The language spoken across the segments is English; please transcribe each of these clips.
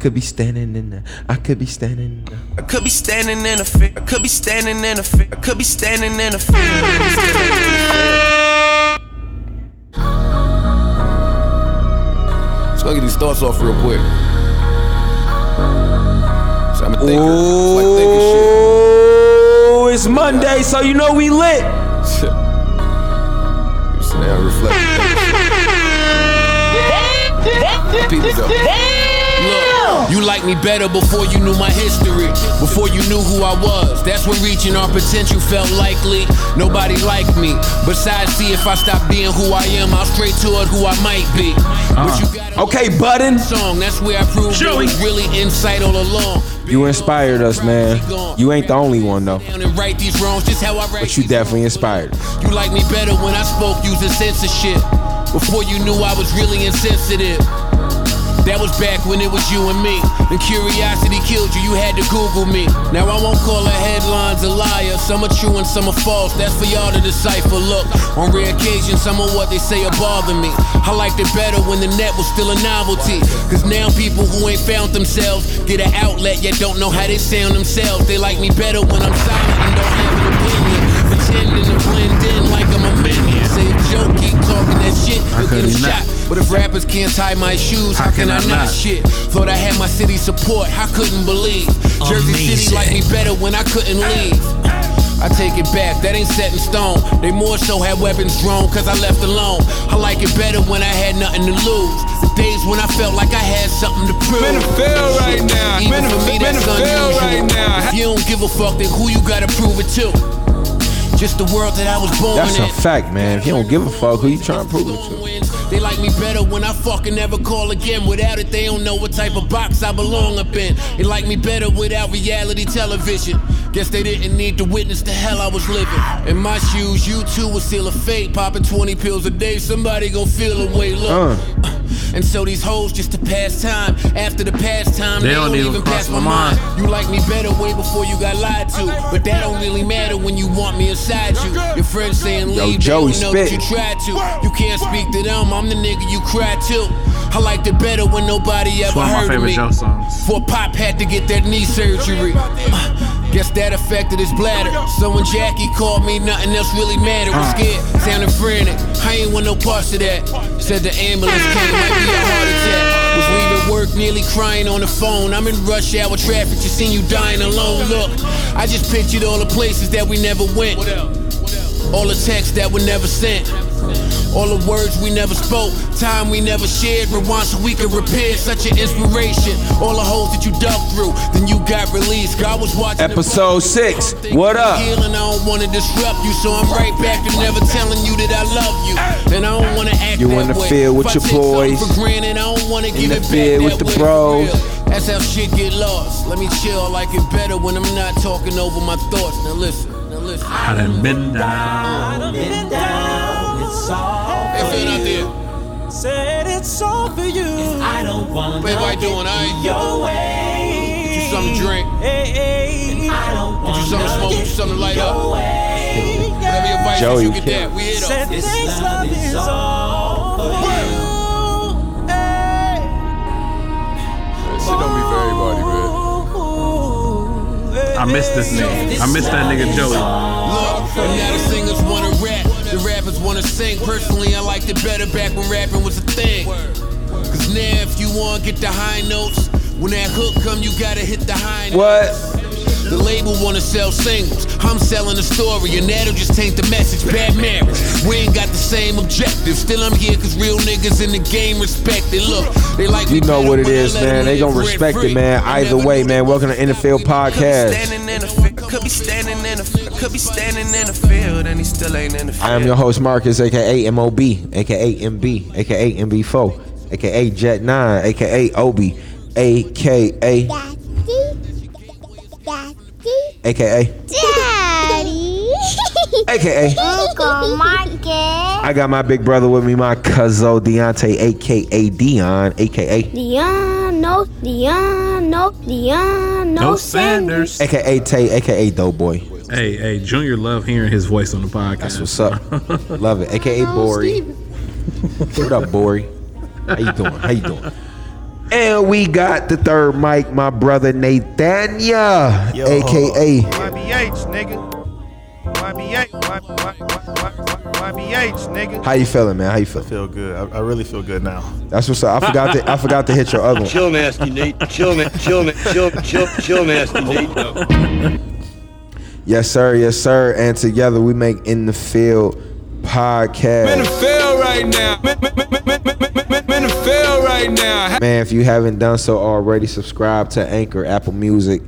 could be standing in the. I could be standing. In the. I could be standing in a field. I could be standing in a field. I could be standing in a field. Let's go get these thoughts off real quick. So I'm a thinker. It's like thinking Oh, it's Monday, so you know we lit. shit. You sit down and reflect. Peep it. Look, you liked me better before you knew my history, before you knew who I was. That's when reaching our potential felt likely. Nobody liked me. Besides, see if I stop being who I am, I'll straight toward who I might be. But you uh-huh. got Okay, button. song, that's where I proved it was really insight all along. You inspired us, man. You ain't the only one though, Down and right these wrongs, just how I write but you definitely inspired. You like me better when I spoke using censorship. Before you knew I was really insensitive. That was back when it was you and me. And curiosity killed you, you had to Google me. Now I won't call her headlines a liar. Some are true and some are false. That's for y'all to decipher. Look, on rare occasions, some of what they say will bother me. I liked it better when the net was still a novelty. Cause now people who ain't found themselves get an outlet yet don't know how they sound themselves. They like me better when I'm silent and don't have an opinion. Pretending to blend in like I'm a minion. Say a joke, keep talking that shit, you'll get a shot. But if rappers can't tie my shoes, how, can, I, not? Shit, thought I had my city support, I couldn't believe. Jersey City liked me better when I couldn't leave. I take it back, that ain't set in stone. They more so had weapons drawn, cause I left alone. I like it better when I had nothing to lose. The days when I felt like I had something to prove. The field right now. Even for me, that's unusual. right now. If you don't give a fuck, then who you gotta prove it to? Just the world that I was born That's in. a fact, man. If you don't give a fuck, who you trying to prove it to? They like me better when I fucking never call again. Without it, they don't know what type of box I belong up in. They like me better without reality television. Guess they didn't need to witness the hell I was living. In my shoes, you too would seal a fate. Popping 20 pills a day, somebody gon' feel a way. Look. Uh. And so these hoes just to pass time. After the pastime, They they, don't don't, even even cross pass my my mind. mind. You like me better way before you got lied to. But that don't really matter when you want me inside you. Your friends saying Yo, leave, Joey they don't know that you tried to. You can't speak to them, I'm the nigga you cry to. I liked it better when nobody ever one of my heard of me. Joe songs. Before Pop had to get that knee surgery. Uh, Guess that affected his bladder. So when Jackie called me, nothing else really mattered. Was scared, sounded frantic. I ain't want no parts of that. Said the ambulance came, might be a heart attack. Was leaving work, nearly crying on the phone. I'm in rush hour traffic, just seen you dying alone. Look, I just pictured all the places that we never went. All the texts that were never sent. All the words we never spoke, time we never shared. Rewind so we could repair such an inspiration. All the holes that you dug through, then you got released. God was watching. Episode road. six. What up? Healing, I don't wanna disrupt you, so I'm right back to never telling you that I love you. And I don't wanna act You that in the way. field with If your boys. For granted, I don't wanna give the it back with the bros. That's how shit get lost. Let me chill, I like it better when I'm not talking over my thoughts. Now listen, now listen. I done been down. Hey, feeling out there. Said it's all for you. I don't want What everybody doing, alright? your way. Get you something to drink. Hey, hey. I don't Get you something to smoke. Get you something to light up. your way. Whatever your vice Joey is, you get that. We hit Said up. this This love is all for you. Hey. That shit don't be for everybody, man. I miss this nigga. I miss that nigga Joey. Look, now the singers wanna rap, the rappers wanna sing. Personally, I liked it better back when rapping was a thing. Cause now if you wanna get the high notes, when that hook come, you gotta hit the high notes. What? The label wanna sell singles. I'm selling a story, and that'll just taint the message. Bad marriage. We ain't got the same objective. Still, I'm here cause real niggas in the game respect it. Look, they like You know what it is, man. They gonna respect it, man. Either way, man. Welcome to NFL Podcast. Standing in the field. Could be standing in the field. Could be standing in the field, and he still ain't in the field. I am your host Marcus, aka MOB, aka MB, aka MB4, aka Jet 9, aka Obi, aka aka Daddy. aka Uncle Marcus. I got my big brother with me, my cousin Deontay, aka Dion, aka Dion, no, Dion, no, Dion, no, No Sanders. aka Tay, aka Doughboy. Hey, hey, Junior love hearing his voice on the podcast. That's what's up. Love it. AKA Bori. what up, Bori? How you doing? How you doing? And we got the third mic, my brother Nathania, Yo. aka YBH, nigga. YBH, Y- Y- Y- YBH, nigga. How you feeling, man? How you feeling? I feel good. I, I really feel good now. That's what's up. I forgot to I forgot to hit your other one. Chill, nasty Nate. Chill, na- chill, na- chill, chill, chill, nasty Nate. Yes, sir. Yes, sir. And together we make in the field podcast. In the field right now. in the field right now. Man, if you haven't done so already, subscribe to Anchor, Apple Music.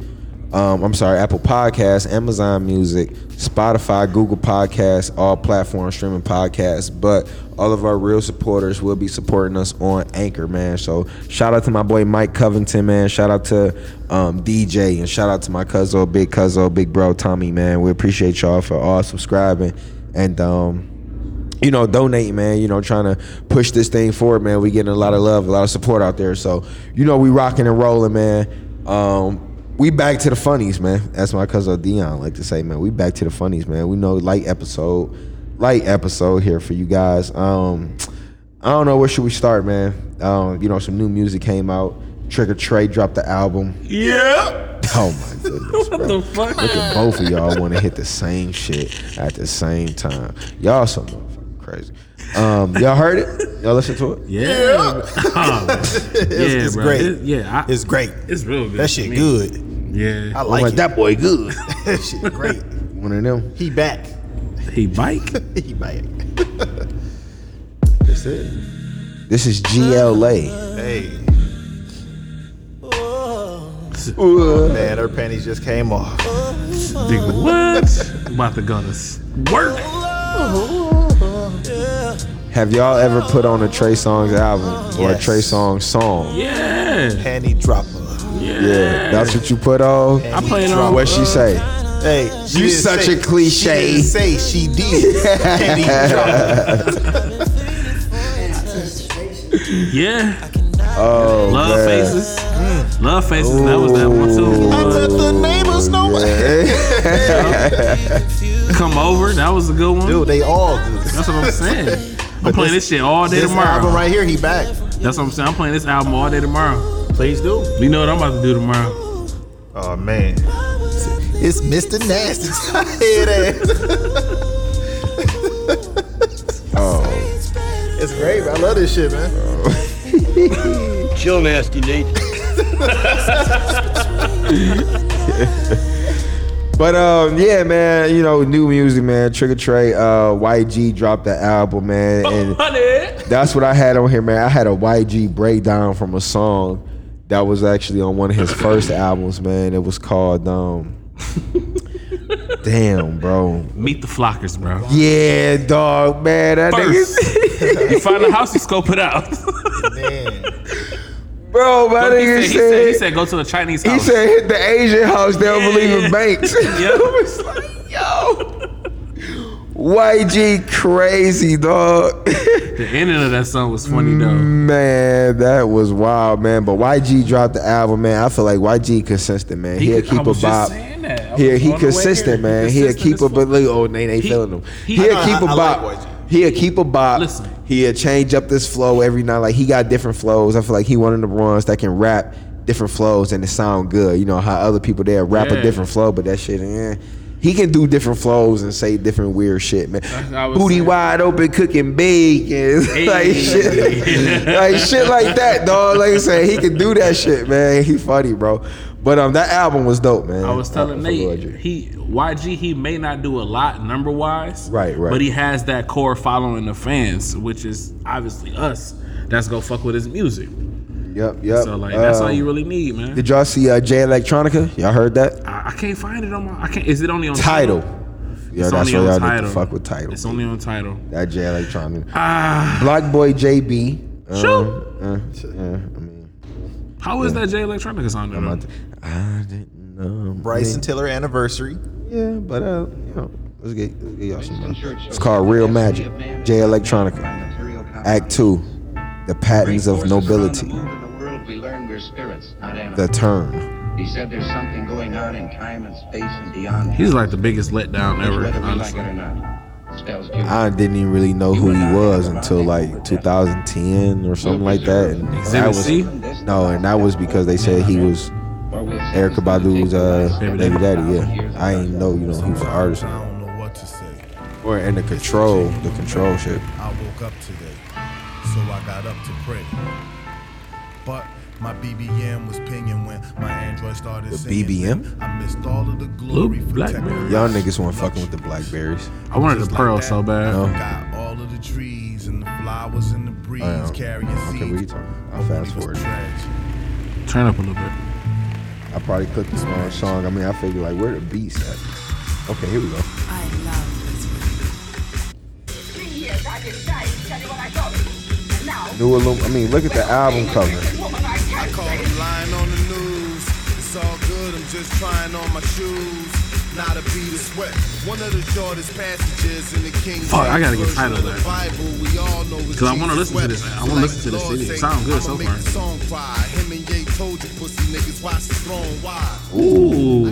Um, I'm sorry, Apple Podcasts, Amazon Music, Spotify, Google Podcasts, all platforms streaming podcasts. But all of our real supporters will be supporting us on Anchor, man. So shout out to my boy Mike Covington, man. Shout out to um, DJ and shout out to my cousin, big cousin, big bro Tommy, man. We appreciate y'all for all subscribing and um, you know, donating, man. You know, trying to push this thing forward, man. We getting a lot of love, a lot of support out there. So, you know, we rocking and rolling, man. Um, we back to the funnies, man. That's my cousin Dion like to say, man. We back to the funnies, man. We know light episode, light episode here for you guys. Um, I don't know where should we start, man. Um, you know, some new music came out. Trigga Trey dropped the album. Yeah. Oh my goodness, What bro. the fuck? Look at both of y'all want to hit the same shit at the same time. Y'all so motherfucking crazy. Um, y'all heard it? Y'all listen to it? Yeah. Oh, It's, yeah, it's bro. great. It- yeah, I, it's great. it's real good. That to shit me. good. Yeah. I like like, it. that boy good. that shit great. One of them. He back. He bike. he back. That's it. This is GLA. Hey, Ooh. man, her panties just came off. Nigga, what? I'm about to go to s- work. Have y'all ever put on a Trey Songz album or a Trey Songz song? Yeah. Panty dropper. Yeah, that's what you put on. I play it on. What she say? Hey, she You didn't such say- a cliche. She didn't say she did. Panty dropper. Yeah. Oh, Love man. faces. Mm. Love faces. That was that one too. Let the neighbors know. Come over. That was a good one. Dude, they all good. That's what I'm saying. I'm But playing this- this shit all day This tomorrow. album right here, he back. That's what I'm saying. I'm playing this album all day tomorrow. Please do. You know what I'm about to do tomorrow? Oh man, it's Mr. Nasty head ass. Oh, It's great. man. I love this shit, man. Chill, nasty Nate. But um, yeah, man, you know, new music, man. Trigga Trey, uh, YG dropped the album, man, and that's what I had on here, man. I had a YG breakdown from a song that was actually on one of his first albums, man. It was called um, damn, bro. Meet the Flockers, bro. Yeah, dog, man. That First, nigga, you find a house, you scope it out. Man, bro, my he, nigga said, he, said, he said, go to the Chinese house. he said hit the Asian house. They don't believe in banks. Yeah. I like, yo. YG crazy dog. the ending of that song was funny though. Man, that was wild, man. But YG dropped the album, man. I feel like YG consistent, man. He, will keep a was bop. I He was he on the way consistent, man. He He'll keep a but oh, they ain't feeling him. he- He'll keep a bop. He'll keep a bop. Listen. He'll change up this flow every night. Like he got different flows. I feel like he one of the ones that can rap different flows and it sound good. You know how other people there rap Yeah. a different flow, but that shit, eh. He can do different flows and say different weird shit, man. Booty saying. wide open, cooking bacon, and like shit, like shit like that, dog. Like I said, he can do that shit, man. He funny, bro. But um, that album was dope, man. I was telling Uh, Nate, he YG he may not do a lot number wise, Right, right. but he has that core following of fans, which is obviously us. That's go fuck with his music. Yep, yep. So like that's all Um, you really need, man. Did y'all see uh, Jay Electronica? Y'all heard that? I, I can't find it on my. I can't. Is it only on Title. Tidal? Yeah, It's that's only why on y'all need to fuck with Tidal. It's only on Tidal. that Jay Electronica. Ah, Black Boy JB. Um, Sure. uh, yeah, I mean, how is that Jay Electronica song? I'm though? out there. I didn't know. Bryson Tiller anniversary. Yeah, but uh, you know, let's get, let's get y'all some more. It's called Real Magic. Jay Electronica. Act Two. The Patents of Nobility. We learn we're spirits, not animals. The Turn. He said there's something going on in time and space and beyond. He's like the biggest letdown ever. whether like Honestly, it or not. Spells beauty. I didn't even really know who he was until like 2010 or something like that. And that was no, and that was because they said he was Erykah Badu's uh, baby daddy. Yeah, I didn't know you know he was an artist. I don't know what to say. Or in the control, the control shit. I woke up today, so I got up to pray. But my BBM was pinging when my Android started The singing. BBM? I missed all of the glory from Blackberry. Y'all niggas weren't fucking with the blackberries. I wanted the pearl so bad. No. Got all of the trees and the flowers and the breeze Oh, yeah. carrying Okay, seeds. what you talking? I'll fast forward. Turn up a little bit. I probably clicked this wrong song. I mean, I figured like where the beats at. Okay, here we go. i love New Illum- I mean, look at the album cover. I call them lying on the news. It's all good, I'm just trying on my shoes. Not a beat of sweat. One of the shortest passages in the King Fuck, I gotta get Tidal version of of that. Bible. We all know it's 'Cause I wanna listen to this. I wanna listen to this Lord CD. It say, sound good so far. song cry. Him and Ye told you pussy niggas watch the throne wide. Ooh.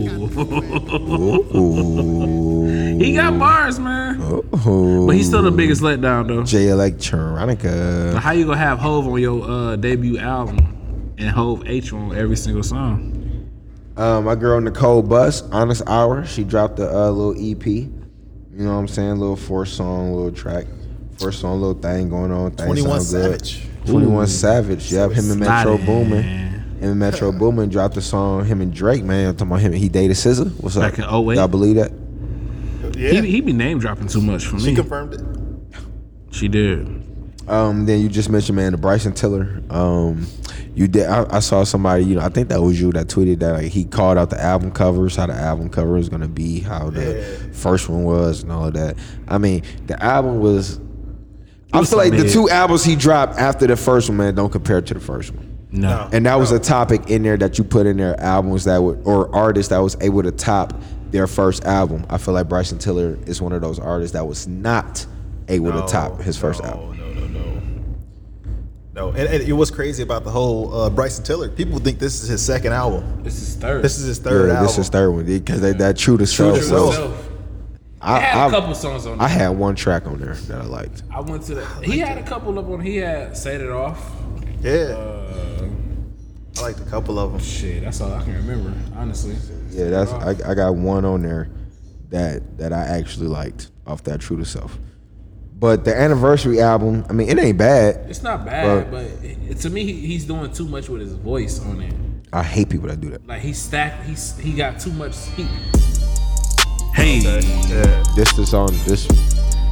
he got bars, man. But he's still the biggest letdown though. Jay Electronica. But how you gonna have Hove on your uh, debut album and Hove H on every single song? Um, my girl Nicole Bus, Honest Hour, she dropped a uh, little EP. You know what I'm saying? Little four song, little track, four song, little thing going on. Thing 21 sound good. Savage. 21 Ooh. Savage. Yep, him and Metro Boomin. Him and Metro Boomin dropped a song. Him and Drake, man. I'm talking about him. He dated SZA. What's up? Back in 08? Y'all believe that? Yeah. He, he be name dropping too much for me. She confirmed it. She did. Um, then you just mentioned, man, the Bryson Tiller. Um, you did. I, I saw somebody. You know, I think that was you that tweeted that like he called out the album covers, how the album cover is gonna be, how the first one was, and all of that. I mean, the album was. I feel like the two albums he dropped after the first one, man, don't compare to the first one. No. And that was a topic in there that you put in there, albums that would or artists that was able to top their first album. I feel like Bryson Tiller is one of those artists that was not able No, to top his first album. No, no, no. No, and, and it was crazy about the whole uh, Bryson Tiller. People think this is his second album. This is third. This is his third yeah, album. this is third one because they that true to True self. to so Self. I, He had a I- couple songs on There. I had one track on there that I liked. I went to the. He had a couple of them. He had Set It Off. Yeah. Uh, I liked a couple of them. shit, that's all I can remember, honestly. Yeah, that's I, I got one on there that that I actually liked off that True to Self. But the anniversary album, I mean, it ain't bad. It's not bad, but it, to me, he's doing too much with his voice on it. I hate people that do that. Like he stacked. He's he got too much. He, hey, Yeah. This is on this.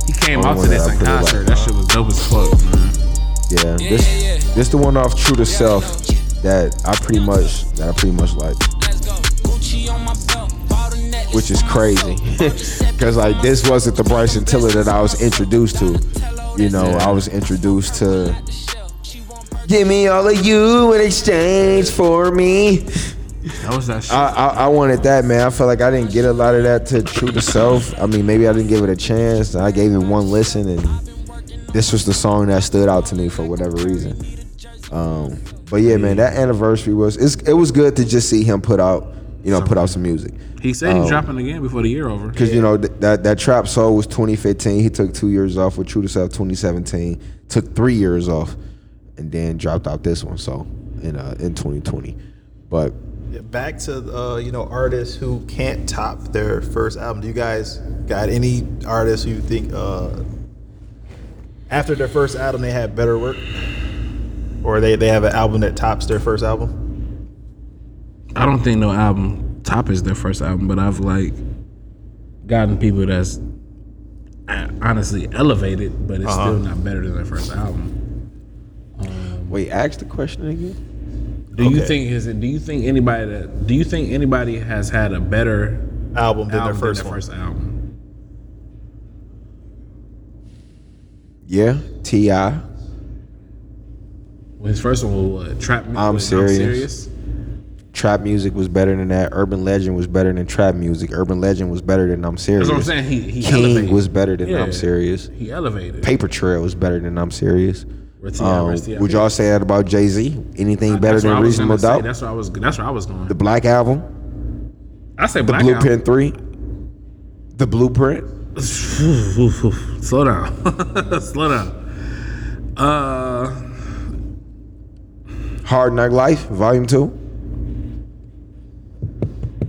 he came out to this in put it like- concert. That shit was dope as fuck, man. Yeah, this this the one off True to Self that I pretty much that I pretty much like. Which is crazy, because like this wasn't the Bryson Tiller that I was introduced to. You know, I was introduced to. Give me all of you in exchange for me. That was that shit. I, I, I wanted that, man. I felt like I didn't get a lot of that to True to Self. I mean, maybe I didn't give it a chance. I gave it one listen, and this was the song that stood out to me for whatever reason. Um, but yeah, man, that anniversary was it's, it was good to just see him put out, you know, put out some music. he said he's Um, dropping again before the year over. Cause you know th- that that trap soul was 2015. He took two years off with True to Self 2017. Took three years off, and then dropped out this one. So in uh, in 2020, but Yeah, back to uh, you know artists who can't top their first album. Do you guys got any artists who you think uh, after their first album they had better work, or they, they have an album that tops their first album? I don't think no album top is their first album, but I've like gotten people that's uh, honestly elevated, but it's Uh-huh. still not better than their first album. wait, ask the question again. Do you think is it? Do you think anybody that? Do you think anybody has had a better Album than their first than their first album? Yeah, Ti. Well, his first one was what? Trap. I'm was serious. Trap music was better than that. Urban Legend was better than trap music. Urban Legend was better than I'm serious. That's what I'm saying. He, he King elevated. was better than Yeah. I'm serious. He elevated. Paper Trail was better than I'm serious. Um, would y'all say that about Jay Z? Anything better than I was gonna Reasonable say. Doubt? That's what I was. That's where I was going. The Black Album, I say The Black Blueprint Album. Three, The Blueprint. Slow down. Slow down. Uh, Hard Knock Life, Volume Two.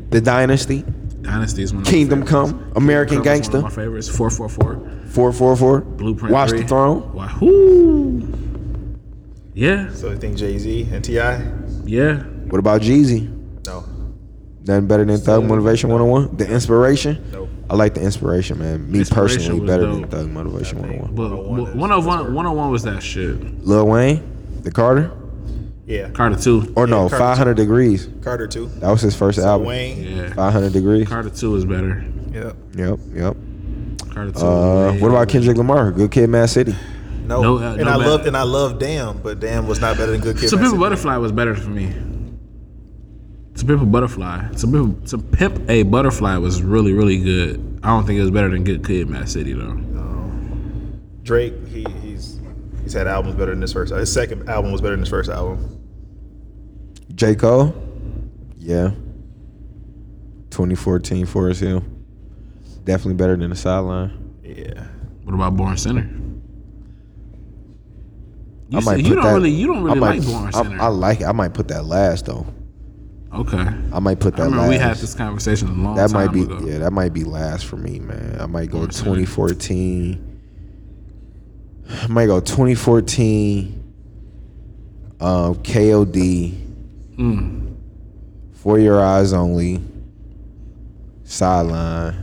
The Dynasty, Dynasty is one. Of Kingdom. Come, American Kingdom Gangster, One of my favorites. Four four four. Four Four Four, Blueprint. Watch 3. the Throne. Wahoo. Yeah. So you think Jay Z and T.I.? Yeah. What about Jeezy? No. Nothing better than Thug Motivation 101? The Inspiration? Nope. I like the Inspiration, man. Me Inspiration personally, better dope. than Thug Motivation 101. But 101, 101 was that shit. Lil Wayne, The Carter? Yeah. Carter 2. Or no, Carter 500 Degrees. Carter two. That was his first album. Wayne. Yeah. 500 Degrees. Carter 2 is better. Yep. Yep, yep. Carter 2. Uh, way what about. Kendrick Lamar? Good Kid, Mad City. No. No, uh, and no I bad. love and I love Damn, but Damn was not better than Good Kid. Some Mad People City. Butterfly was better for me. Some People Butterfly. Some People, some Pimp A Butterfly was really, really good. I don't think it was better than Good Kid, Mad City though. Drake, he, he's he's had albums better than this first. His second album was better than his first album. J. Cole? Yeah. 2014 Forest Hill. Definitely better than the sideline. Yeah. What about Born Sinner? You, I might put you don't that, really, you don't I really might- like Born Sinner. I, like it. I might put that last though. okay. I might put I that remember last. we had this conversation a long that might be ago. yeah, that might be last for me, man. I might go Born Sinner. 2014. I might go 2014. Um, KOD. Mm. For your eyes only. Sideline,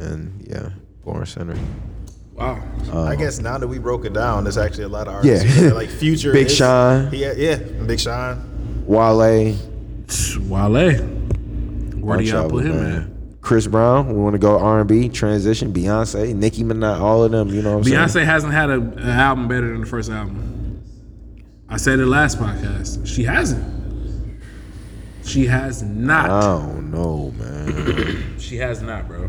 and yeah, Born Sinner. Wow. I guess now that we broke it down, there's actually a lot of artists. Yeah. like Future, Big is- Sean. He, yeah, Big Sean. Wale. Wale. Where do bunch y'all of put him man. Chris Brown. We want to go R and B transition. Beyonce, Nicki Minaj, all of them. You know what I'm Beyonce saying? hasn't had a, an album better than the first album. I said it last podcast. She hasn't. She has not. I don't know, man. She has not, bro.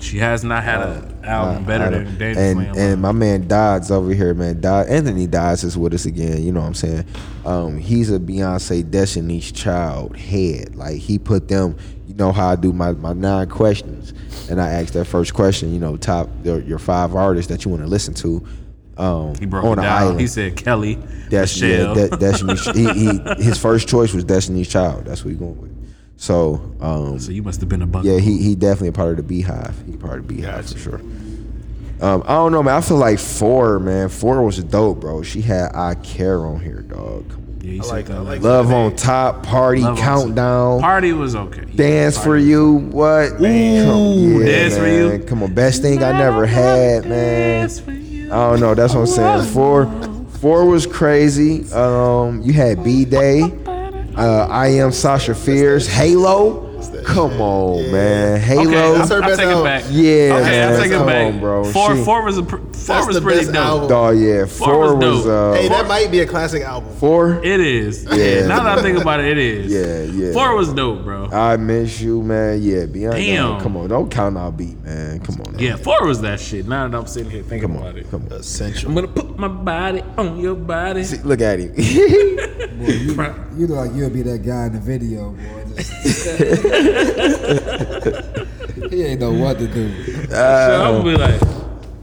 She has not had an album better I than don't- and and my man Dodds over here, man. Dodd, Anthony Dodds is with us again. You know what I'm saying? Um, he's a Beyonce Destiny's Child head. Like he put them. You know how I do my, my nine questions, and I asked that first question. You know, top your, your five artists that you want to listen to. Um, he broke on it down. island. He said Kelly, That's yeah, Michelle. De- Destiny's. he, he, his first choice was Destiny's Child. That's what he going with. So, um, so you must have been a buck. yeah, he he definitely a part of the Beehive. He part of the Beehive for sure. Um, I don't know, man. I feel like four, man. Four was dope, bro. She had I care on here, dog. Come on. Yeah, you I said like, I like Love on top, party, Love countdown, Party was okay. dance for you. What? Man, come- yeah, Dance for. You. Come on, best thing I never had, man. I don't know. That's what I'm saying. Four, four was crazy. Um, you had B Day. Uh, I am Sasha Fierce. Halo. Come on, man. Halo. Okay, That's her I'll, I'll best take it album. back. Yeah, okay, man. I'll take it Come back. on, bro. Four, She- four was a, four That's was pretty dope. album. Dog, yeah. Four, Four was was, uh, Hey, that might be a classic album. four. It is. Yeah. Now that I think about it, it is. Yeah, yeah. Four was dope, bro. I miss you, man. Yeah, Beyonce. Damn. Come on, don't count out beat, man. Come on. Yeah, four was that shit. Now that I'm sitting here thinking Come about it. come on. Essential. I'm gonna put my body on your body. See, look at him. Boy, you, you look like you'll be that guy in the video, boy. Just- he ain't know what to do. so I'm gonna be like,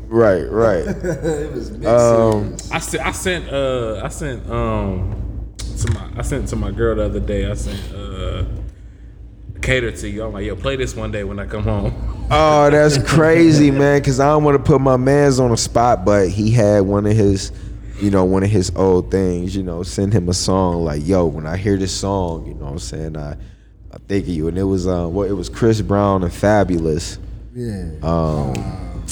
right, right. it was big Um. I sent, I sent, uh, I sent, um, to my, I sent to my girl the other day. I sent, uh, cater to you. I'm like, yo, play this one day when I come home. Oh, that's crazy, man. Cause I don't want to put my man's on the spot, but he had one of his, you know, one of his old things. You know, send him a song like, "Yo, when I hear this song, you know, what I'm saying I, Of you." And it was, uh, well, it was Chris Brown and Fabolous. Yeah. Um,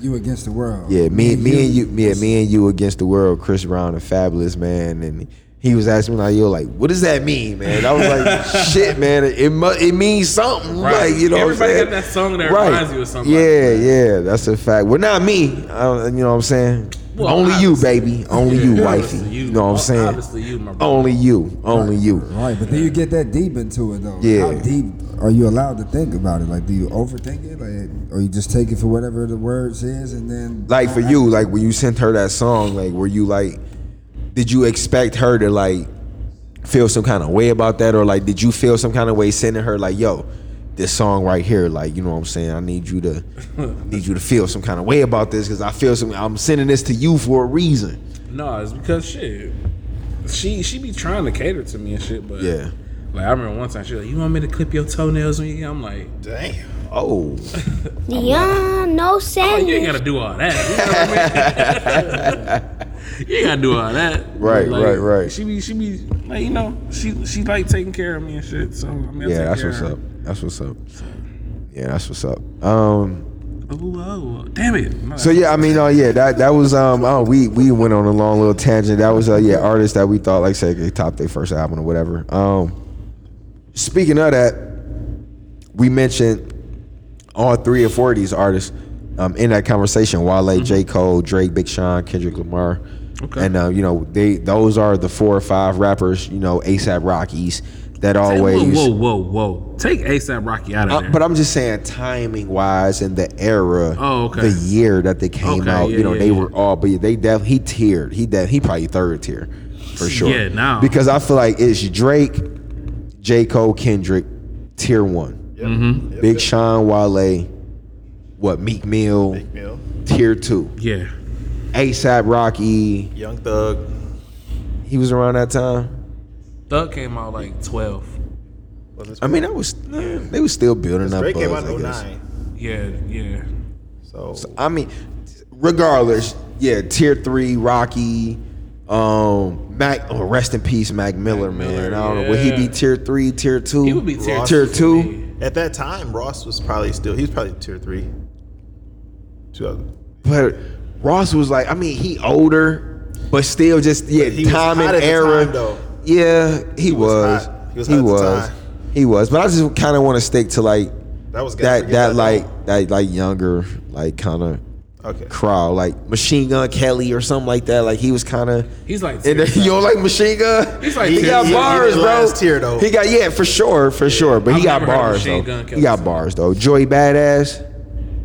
You against the world. Yeah, me, me and you, yeah, me and you against the world. Chris Brown and Fabolous, man, and he was asking me like, "Yo, like, what does that mean, man?" I was like, "Shit, man, it mu- it means something, Right. like you know." Everybody what I'm got that song that Right. reminds you of somebody. Yeah, yeah, that's a fact. Well, not me. You know what I'm saying? Well, Only you, baby. Only Yeah, you, wifey. you. You know what I'm saying? Obviously you, my brother. Only you. Only you. Right, but then you get that deep into it though. Yeah. How deep are you allowed to think about it? Like, do you overthink it, like, or you just take it for whatever the words is, and then Like for you, like when you sent her that song, like were you like, did you expect her to like feel some kind of way about that, or like did you feel some kind of way sending her like, yo, this song right here, like you know what I'm saying. I need you to need you to feel some kind of way about this because I feel some. I'm sending this to you for a reason. No, it's because shit. She she be trying to cater to me and shit, but Yeah. Like I remember one time she was like, "You want me to clip your toenails when you?" get-" I'm like, "Damn." Oh. Dion, no Oh, sandwich. you ain't gotta do all that. You, know what I mean? you ain't gotta do all that. Right, Like, right, right. She be, she be like, you know, she she like taking care of me and shit. So I mean, I Yeah, take that's care what's of her. up. That's what's up. Yeah, that's what's up. Um. Ooh, oh, damn it. So yeah, I mean, oh yeah, that that was um. Oh, we we went on a long little tangent. That was uh yeah, artists that we thought like say they topped their first album or whatever. Um. Speaking of that, we mentioned all three or four of these artists um, in that conversation: Wale, J. Cole, Drake, Big Sean, Kendrick Lamar. Okay. And uh, you know they those are the four or five rappers you know ASAP Rockies that always. Whoa, whoa, whoa, whoa! Take ASAP Rocky out of Uh, there. but I'm just saying, timing wise, and the era, Oh, okay. the year that they came Okay, out, yeah, you know, yeah, they yeah. were all, but they def he tiered, he def he probably third tier for sure. Yeah, now. because I feel like it's Drake, J Cole, Kendrick, tier one, Mhm. Big Sean, Wale, what Meek Mill, Meek Mill. tier two, yeah, ASAP Rocky, Young Thug. he was around that time. Thug came out like twelve. I mean, that was eh, they was still building up. Drake came buzz, out I in guess. 09. Yeah, yeah. So, I mean, regardless, yeah, tier three, Rocky, um, Mac. Oh, rest in peace, Mac Miller, man. I don't know. Would he be tier three, tier two? He would be tier tier two. At that time, Ross was probably still. He was probably tier three. Two other. But Ross was like, I mean, he older, but still just yeah, he was time hot and era. time, though. Yeah, he, was. was. He was He hot at the was. time. He was. But I just kind of want to stick to like That was that that that like that like younger like kind of Okay. crowd like Machine Gun Kelly or something like that. Like he was kind of. He's like And you don't like Machine Gun? He's like he tier- got he- he bars, the bro. last tier, though. He got yeah, for sure, for sure. But he I've got bars Machine though. Gun He got bars though. Joey Badass.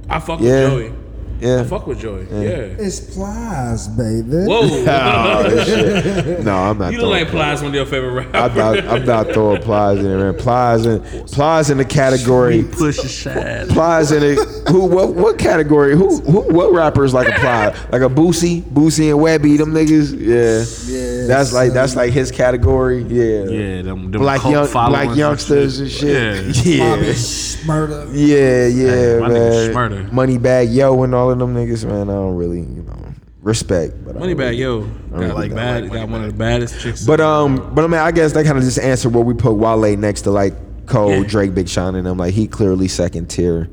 I fuck Yeah. with Joey. Yeah. I fuck with Joy. Yeah. It's Plies, baby. Whoa. Oh, shit. No, I'm not. You look throwing like Plies, one of your favorite rappers. I'm not, I'm not throwing Plies in there, man. Plies in Plies in the category. Push a shad. Plies in the who? What? What category? Who? who what rappers like a Ply? Like a Boosie, Boosie and Webbie, them niggas. Yeah, Yeah, That's like that's like his category. Yeah, Yeah, them, them Black cult young, followers black youngsters and shit. Yeah, Bobby Shmurda. yeah, yeah, Hey, my nigga man. Shmurda. Moneybagg Yo and all of them niggas, man. I don't really, you know, respect. But I don't really- Yo. Got, don't like really bad, like got one of the baddest chicks. But um, but I mean, I guess that kind of just answered where we put Wale next to like Cole, Yeah. Drake, Big Sean, and them. Like he clearly second tier.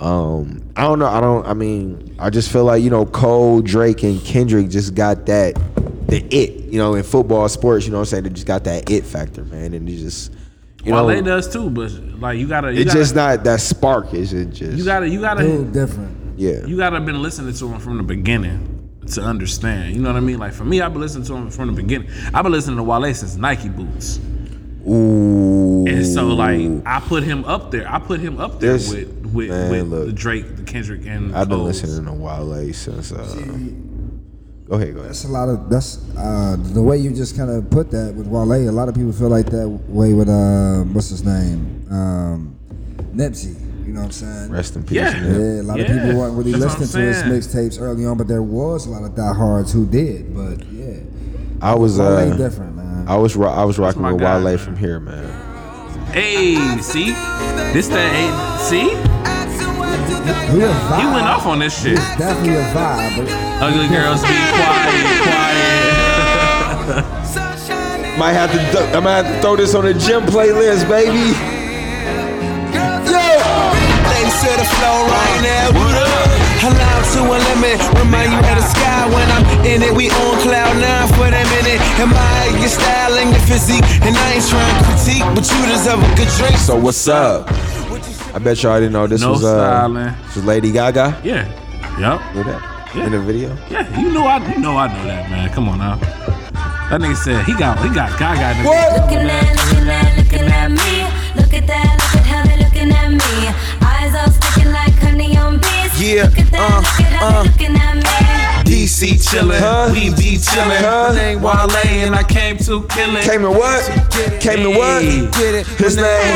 Um, I don't know. I don't. I mean, I just feel like you know Cole, Drake, and Kendrick just got that the it. You know, in football, sports, you know what I'm saying? They just got that it factor, man, and they just you Wale know, does too, but like you gotta, you it gotta, just not that spark. Is it just you gotta, you gotta, Dude, different. Yeah. you gotta been listening to him from the beginning to understand. You know what I mean? Like for me, I've been listening to him from the beginning. I've been listening to Wale since Nike boots, Ooh. and so like I put him up there. I put him up there This- with with, man, with look. the Drake, the Kendrick, and I've been Coles. listening to Wale since. Uh, go ahead, go ahead. That's a lot of that's uh, the way you just kind of put that with Wale. A lot of people feel like that way with uh, what's his name, um, Nipsey. You know what I'm saying? Rest in peace. Yeah. man. Yeah, a lot of people weren't really that's listening to his mixtapes early on, but there was a lot of diehards who did. But yeah, I was uh, different, man. I was ro- I was rocking my with guy, Wale man. from here, man. Hey, see, this that ain't see. He. He went off on this shit. It's definitely a vibe. Ugly girls be quiet, quiet. Might have to th- I might have to throw this on the gym playlist, baby. Ladies to the floor right now. What up? Allow to a limit. Remind you of the sky when I'm in it. We on cloud nine for that minute. Admire your style and your physique. And I ain't trying to critique, but you deserve a good drink. So what's up? I bet y'all didn't know this No was uh this was Lady Gaga. Yeah. Yep. Knew that Yeah. in the video. Yeah, you know I you know I know that man. Come on now. That nigga said he got he got Gaga in the What? Looking at, looking at, looking at me. Look at that, looking at me. Eyes all sticking like honey on bees. Yeah, Look at that, uh, look at how uh. looking at me. DC chillin', Huh? we be chillin'. Huh? name Wale and I came to kill it. Came to what? Came to what? Get it. His name.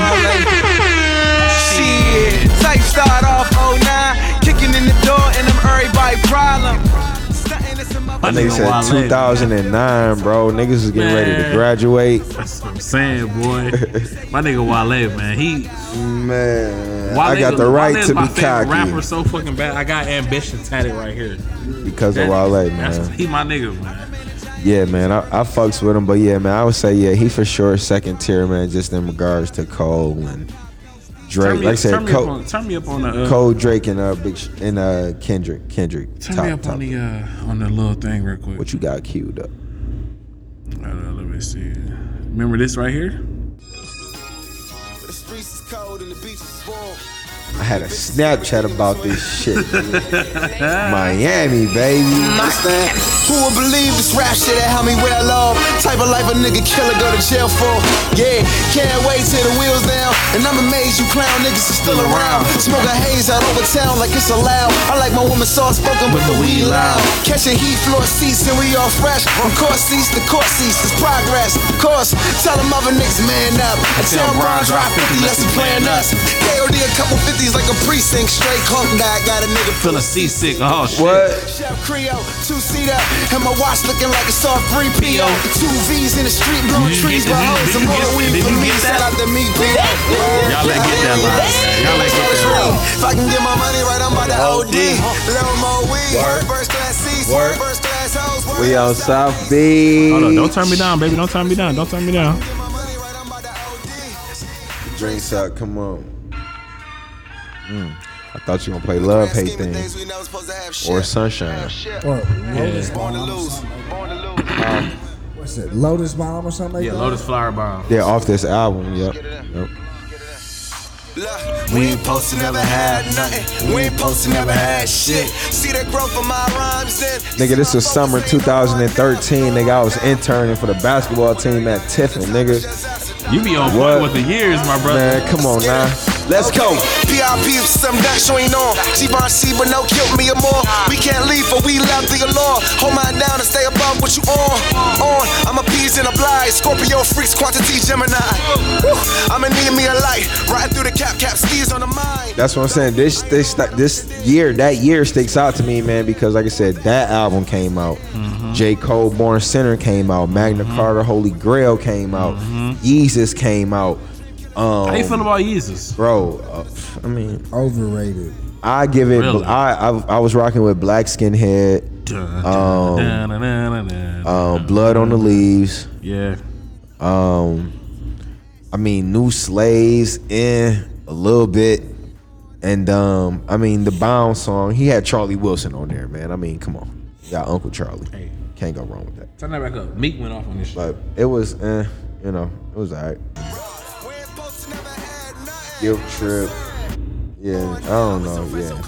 Shit. Tight start off 09, kicking in the door and I'm everybody problem. Is My nigga said 2009, bro. Niggas was getting ready to graduate. That's what I'm saying, boy. My nigga Wale, man, he Man, Wale, I got the right Wale's to be cocky rapper so fucking bad. I got ambition tatted right here. because of That- Wale, that's- man. He my nigga, man. Yeah, man, I, I fucks with him, but yeah, man, I would say yeah, he for sure second tier, man. Just in regards to Cole and Drake, Turn me, like I said, turn, me up on, turn me up on the uh, Cole, Drake, and uh, Big Sh- and uh, Kendrick, Kendrick. Turn top, me up top. on the uh, on the little thing real quick. What you got queued up? Uh, let me see. Remember this right here? The streets is cold and the beach is warm. I had a Snapchat about this shit. Miami, baby. Understand? Who would believe this rap shit that help me well off? Type of life a nigga killer go to jail for. Yeah, can't wait till the wheels down. And I'm amazed you clown niggas are still around. Smoking haze out over town like it's allowed. I like my woman soft spoken, but the weed loud. Catching heat floor seats and we all fresh. From court seats to court seats, it's progress. Of course, tell them other niggas man up. I tell Bron drop 50 less than playing us. KOD a couple 50s like a precinct. Straight clunk guy got a nigga Feeling seasick. Oh shit. What? Chef Creo, two seater, and my watch looking like a soft free PO. Two V's in the street, blow you trees, get- but did you- hoes, did some you more get- weed did for you me. get Shout that? out to me, P. Y'all let get that line. Y'all let get that line. If I can get my money right, I'm about to OD. Little more weed, Word. first class seats, first class hoes. We on South Beach. Hold on, don't turn me down, baby. Don't turn me down. Don't turn me down. Drinks up, come on. Mm. I thought you were gonna play Love Hate Thing or Sunshine. Or Lotus Yeah. Bomb. or something like that. What's it? Lotus Bomb or something like Yeah, that? Lotus Flower Bomb. Yeah, off this album. Yep. yep. We ain't supposed to never had nothing. We ain't supposed to never had shit. See the growth of my rhymes then. Nigga, this was summer 2013. Nigga, I was interning for the basketball team at Tiffin. Nigga, You be on What? point with the years, my brother. man, come on now. Let's go. PRP if some that you ain't on. Givenchy, but no kill me or more. We can't leave but we love the law. Hold mine down and stay above what you on. On, I'm a peas and a blind. Scorpio freaks, quantity Gemini. Woo, I'ma need me a light. Riding through the cap, cap skis on the mind. That's what I'm saying. This this this year, that year sticks out to me, man, because like I said, that album came out. Mm-hmm. J. Cole, Born Sinner came out. Magna mm-hmm. Carta, Holy Grail came out. Mm-hmm. Yeezus came out. Um, How you feel about Yeezus? bro? Uh, I mean, Overrated. I give it. Really? I, I I was rocking with Black Skinhead, um, um, Blood on the Leaves. Yeah. Um, I mean, New Slaves in a little bit, and um, I mean the Bound song. He had Charlie Wilson on there, man. I mean, come on, you got Uncle Charlie. Hey. Can't go wrong with that. Turn that back up. Meek went off on this shit. But it was, eh, you know, it was alright. Guilt trip. Yeah, I don't know. Yeah.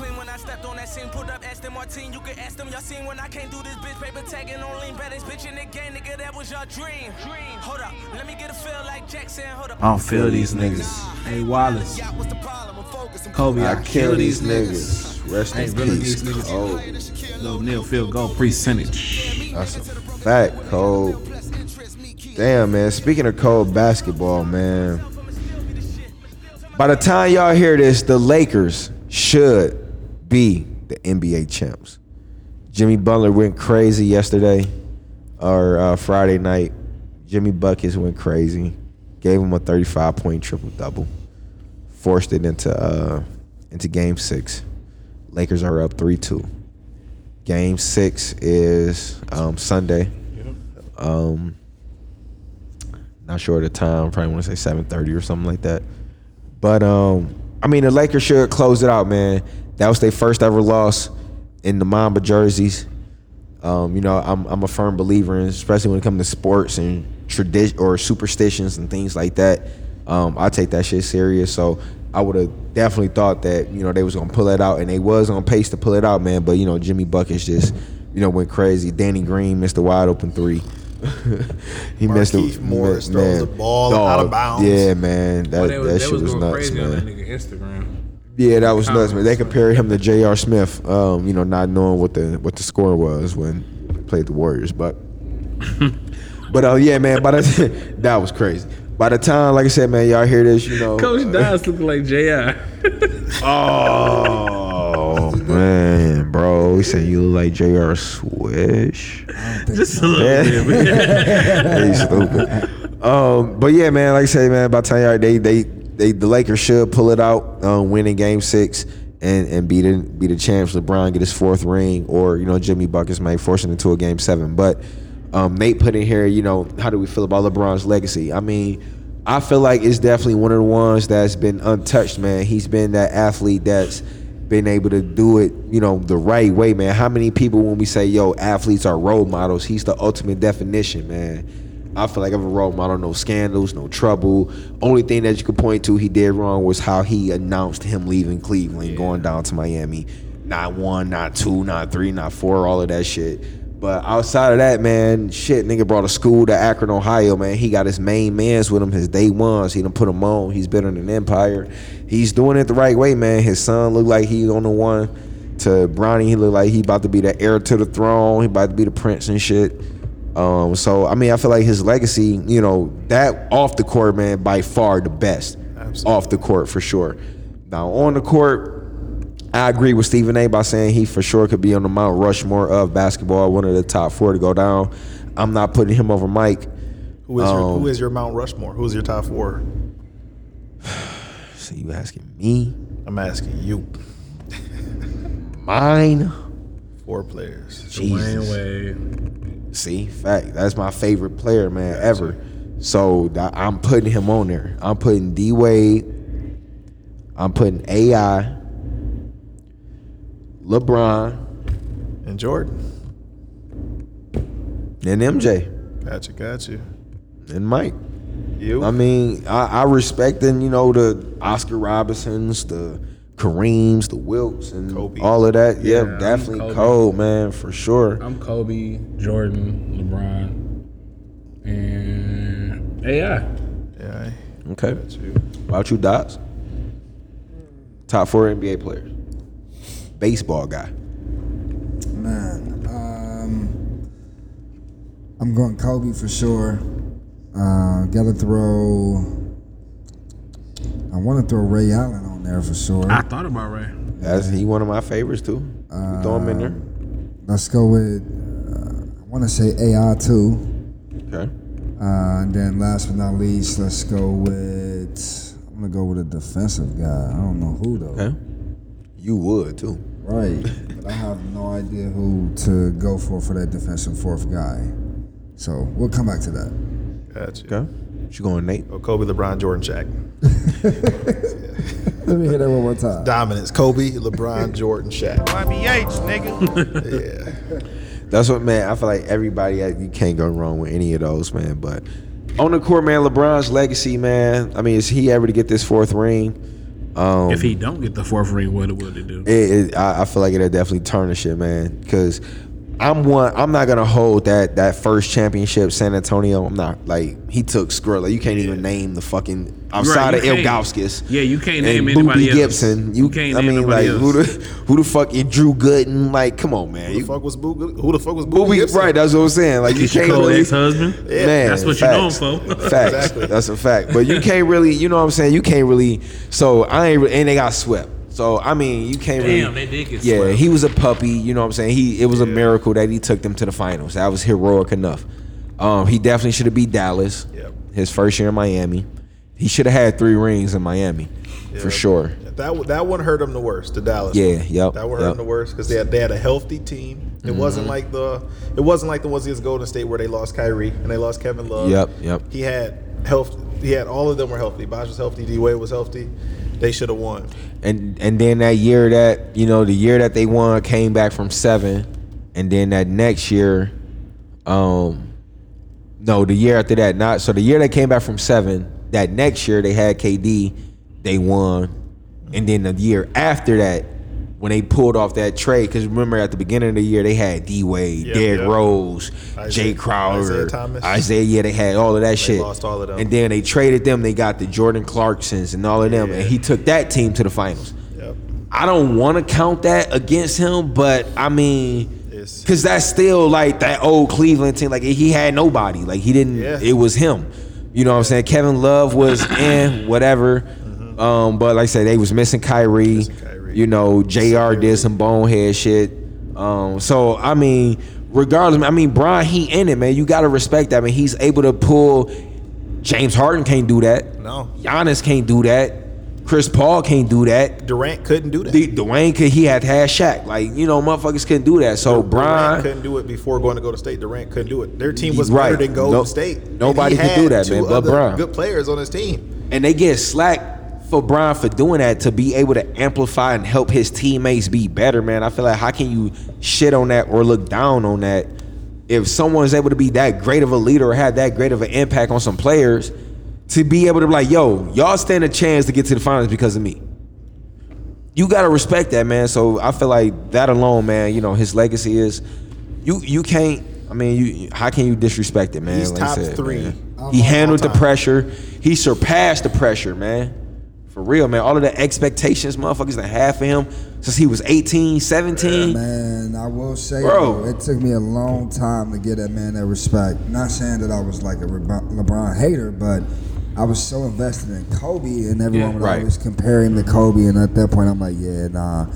I can't do this bitch baby taggin' only bad as bitch in the game nigga that was your dream dream hold up let me get a fill i don't feel these niggas. Hey Wallace. Kobe, I kill these niggas. Rest Hey, in really peace. these niggas. Cole. Little Neil field goal percentage. That's a fact, Cole. Damn, man. Speaking of cold basketball, man. By the time y'all hear this, the Lakers should be the NBA champs. Jimmy Butler went crazy yesterday or uh, Friday night. Jimmy Buckets went crazy. Gave him a 35 point triple double. Forced it into uh, into game six. Lakers are up 3 2. Game six is um, Sunday. Um, not sure of the time. Probably want to say seven thirty or something like that. But um, I mean, the Lakers should close it out, man. That was their first ever loss in the Mamba jerseys. Um, you know, I'm I'm a firm believer in, especially when it comes to sports and tradition or superstitions and things like that. Um, I take that shit serious. So I would have definitely thought that you know they was gonna pull it out, and they was on pace to pull it out, man. But you know, Jimmy Buckets just you know went crazy. Danny Green missed a wide open three. he missed Markieff the Morris man, throws the ball out of bounds. Yeah, man, that, Boy, was- that shit was was nuts, crazy on that man. nigga Instagram. Yeah, that was nuts, man. They compared him to J.R. Smith, um, you know, not knowing what the what the score was when he played the Warriors, but but uh, yeah, man. By the that was crazy. By the time, like I said, man, y'all hear this, you know, Coach Dice looking like J.I. Oh man, bro, he said you look like J.R. Swish. Just a little bit. He's stupid. Um, but yeah, man, like I say, man, by the time y'all- they they they the Lakers should pull it out, um, win in Game Six. And, and be the be the champs. LeBron get his fourth ring, or you know Jimmy Buckets may force it into a game seven. But um, Nate put in here, you know, how do we feel about LeBron's legacy? I mean, I feel like it's definitely one of the ones that's been untouched, man. He's been that athlete that's been able to do it, you know, the right way, man. How many people when we say, yo, athletes are role models, he's the ultimate definition, man. I feel like I'm a role model, no scandals, no trouble. Only thing that you could point to he did wrong was how he announced him leaving Cleveland, going down to Miami. Not one, not two, not three, not four, all of that shit. But outside of that, man, shit, nigga brought a school to Akron, Ohio, man. He got his main mans with him, his day ones. He done put him on. He's been in an empire. He's doing it the right way, man. His son look like he on the one to Bronny. He look like he about to be the heir to the throne. He about to be the prince and shit. Um, so I mean, I feel like his legacy, you know, that off the court, man, by far the best. Off the court for sure. Now on the court, I agree with Stephen A. by saying he for sure could be on the Mount Rushmore of basketball, one of the top four to go down. I'm not putting him over Mike. Who is your Um, Who is your Mount Rushmore? Who's your top four? So you asking me? I'm asking you. Mine? Four players. Jesus. Wade. See, fact. That's my favorite player, man, ever. So I'm putting him on there. I'm putting D Wade. I'm putting AI. LeBron And Jordan. and MJ Gotcha, gotcha. and Mike. You? I mean, I, I respect and you know the Oscar Robertsons, the Kareems, the Wilts, and all of that. Yeah, Yeah, definitely Kobe. cold, man, for sure. I'm Kobe, Jordan, LeBron, and AI. Yeah. Okay. What about you, Dots? Top four NBA players. Baseball guy. Man, um, I'm going Kobe for sure. Uh, gotta throw. I want to throw Ray Allen on there for sure. I thought about Ray. That's he one of my favorites too. You throw him in there. Let's go with. Uh, I want to say AI too. Okay. Uh, and then last but not least, let's go with. I'm gonna go with a defensive guy. I don't know who though. Okay. You would too. Right, but I have no idea who to go for for that defensive fourth guy. So we'll come back to that. Gotcha. Okay. You going Nate? Oh, Kobe, LeBron, Jordan, Shaq. Let me hear that one more time. Dominance. Kobe, LeBron, Jordan, Shaq. YBH, nigga. yeah. That's what man. I feel like everybody you can't go wrong with any of those, man. But on the court, man, LeBron's legacy, man. I mean, is he ever to get this fourth ring? Um, If he don't get the fourth ring, what would it do? it, it, I, I feel like it'll definitely tarnish it, man. Because I'm one. I'm not gonna hold that that first championship, San Antonio. I'm not like he took Skrilla. Like, you can't even name the fucking outside Right, of you Il can't. Gauskis. Yeah, you can't name anybody Boobie else. Gibson. You, You can't I name mean, like nobody who the who the fuck is Drew Gooden? Like, come on, man. Who the fuck was Boo? Who the fuck was Boo? Boobie, right? That's what I'm saying. Like you can't really. ex-husband? Yeah. Man, That's what you know him facts. for. Facts. Exactly. That's a fact. But you can't really, you know what I'm saying? You can't really. So I ain't. And they got swept. So I mean, you can't Damn, really. they did get yeah, swept. he was a puppy. You know what I'm saying? He. It was a miracle that he took them to the finals. That was heroic enough. Um, he definitely should have beat Dallas. Yep. His first year in Miami. He should have had three rings in Miami, for sure. That one- that one hurt him the worst. The Dallas. Yeah, one. yep, That one hurt yep. him the worst because they had they had a healthy team. It wasn't Mhm. like the it wasn't like the ones against Golden State where they lost Kyrie and they lost Kevin Love. Yep, yep. He had health. He had all of them were healthy. Bosh was healthy. D Wade was healthy. They should have won. And and then that year that you know the year that they won came back from seven, and then that next year, um, no, the year after that, not so the year they came back from seven. That next year they had KD, they won, and then the year after that, when they pulled off that trade, because remember at the beginning of the year they had D Wade, Yep, Derrick yep. Rose, Isaiah- Jae Crowder, Isaiah Thomas. Isaiah. Yeah, they had all of that shit. lost all of them. And then they traded them. They got the Jordan Clarksons and all of them, and he took that team to the finals. Yep. I don't want to count that against him, but I mean, because that's still like that old Cleveland team. Like he had nobody. Like he didn't. Yeah. It was him. You know what I'm saying? Kevin Love was in whatever. Um, but like I said, they was missing Kyrie. You know, Jr. did some bonehead shit. Um, so I mean, regardless, I mean, Brian, he in it, man. You gotta respect that. I mean, he's able to pull. James Harden can't do that. No. Giannis can't do that. Chris Paul can't do that. Durant couldn't do that. D- Dwyane could. He had to have Shaq. Like you know, motherfuckers couldn't do that. So Durant Brian, couldn't do it before going to go to state. Durant couldn't do it. Their team was Right. better than Golden No- State. Nobody could do that, man, but Bron. Good players on his team. and they get slack for Brian for doing that to be able to amplify and help his teammates be better, man. I feel like how can you shit on that or look down on that if someone's able to be that great of a leader or have that great of an impact on some players to be able to be like, yo, y'all stand a chance to get to the finals because of me. You gotta respect that, man. So I feel like that alone, man. You know, his legacy is you. You can't. I mean, you. How can you disrespect it, man? He's Like top said, three man. He handled the pressure. He surpassed the pressure, man. For real, man. All of the expectations motherfuckers that had for him since he was 18, 17. Man, I will say, Bro. though, it took me a long time to get that man that respect. Not saying that I was like a Lebron LeBron hater, but I was so invested in Kobe, and everyone Yeah, would right. always compare him to Kobe. And at that point, I'm like, yeah, nah.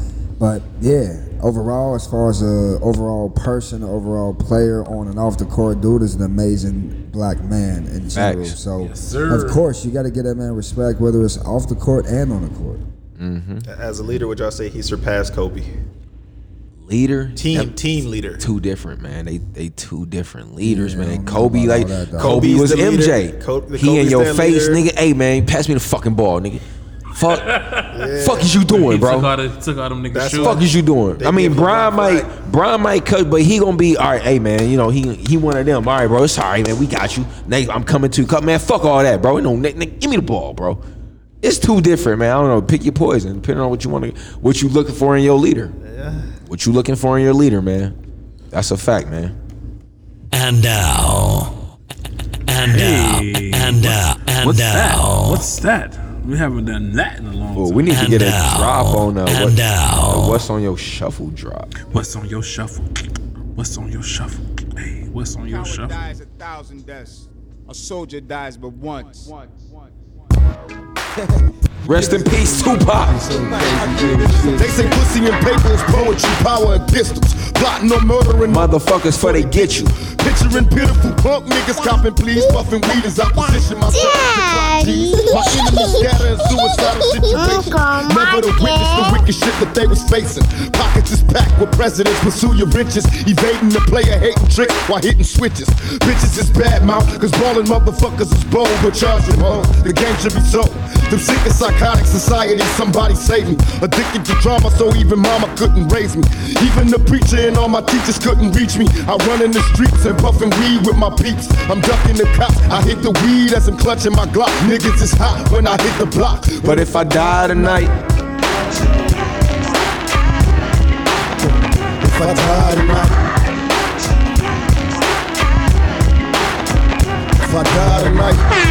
But yeah, overall, as far as a overall person, overall player on and off the court, dude is an amazing black man in general. Facts. So, Yes, of course, you got to get that man respect, whether it's off the court and on the court. Mm-hmm. As a leader, would y'all say he surpassed Kobe? Leader, Team Them- team leader. Two different, man. They they two different leaders, Yeah, man. don't Kobe, like that. Kobe was the. MJ. Co- the he in your face, leader. nigga. Hey, man, pass me the fucking ball, nigga. Fuck, fuck is you doing, He bro? took all, the, took all them niggas' That's shoes. fuck is you doing? They I mean, Brian one might, Brian might cut, but he gonna be all right. Hey, man, you know he he one of them. All right, bro, it's all right, man. We got you. Nate, I'm coming to cut, man. Fuck all that, bro. No, Nick, Nick, give me the ball, bro. It's too different, man. I don't know. Pick your poison, depending on what you want to, what you looking for in your leader. Yeah. What you looking for in your leader, man. That's a fact, man. And now. And now. And now. And What's now. that? What's that? We haven't done that in a long Well, time. we need to And get a now. drop on uh, And what, now. uh, what's on your shuffle drop. What's on your shuffle? What's on your shuffle? Hey, what's on your Coward shuffle? dies a thousand deaths. A soldier dies but once. Rest in peace, Tupac. They say pussy and paper is poetry, power and pistols. Plotting on murdering Motherfuckers for they get you. Picturing pitiful punk niggas copping please, puffing weed as I position myself as the clock G. My enemies scatter in suicidal situations. Never to witness the wicked shit that they was facing. Pockets is packed with presidents, pursue your riches. Evading the player hating trick while hitting switches. Bitches is bad mouth, cause ballin' motherfuckers is bold, but charge them home. The game should be sold. Them sick and psychotic society, somebody save me. Addicted to drama, so even mama couldn't raise me. Even the preacher and all my teachers couldn't reach me. I run in the streets and puffin' weed with my peeps. I'm ducking the cops. I hit the weed as I'm clutching my Glock. Niggas is hot when I hit the block. But if I die tonight, If I die tonight. If I die tonight.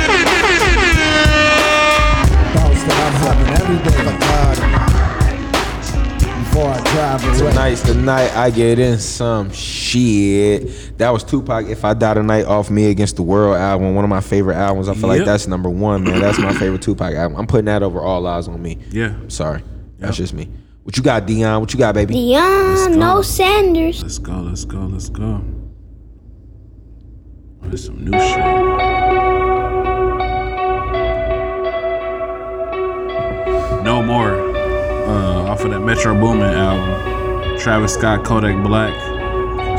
Tonight's the night I get in some shit. That was Tupac. If I die tonight, off Me Against the World album, one of my favorite albums. I feel like that's number one, man. That's my favorite Tupac album. I'm putting that over All Eyez on Me. Yeah. I'm sorry, that's just me. What you got, Dion? What you got, baby? Dion, no Sanders. Let's go, let's go, let's go. There's some new shit. No more. Uh, off of that Metro Boomin album. Travis Scott, Kodak Black,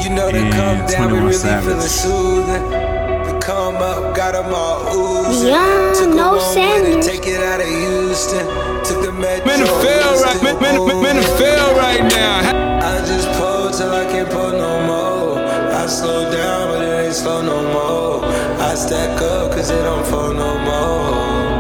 You know they and come down, we 21 really Savage. feeling soothing. The come up, got them all oozing. Dion, Took 'em no on with it, Sanders. Take it out of Houston. Took the metro. Man, it feel right, man, man, man, man, it right now. I just pull till I can't pull no more. I slow down, but it ain't slow no more. I stack up, cause it don't fall no more.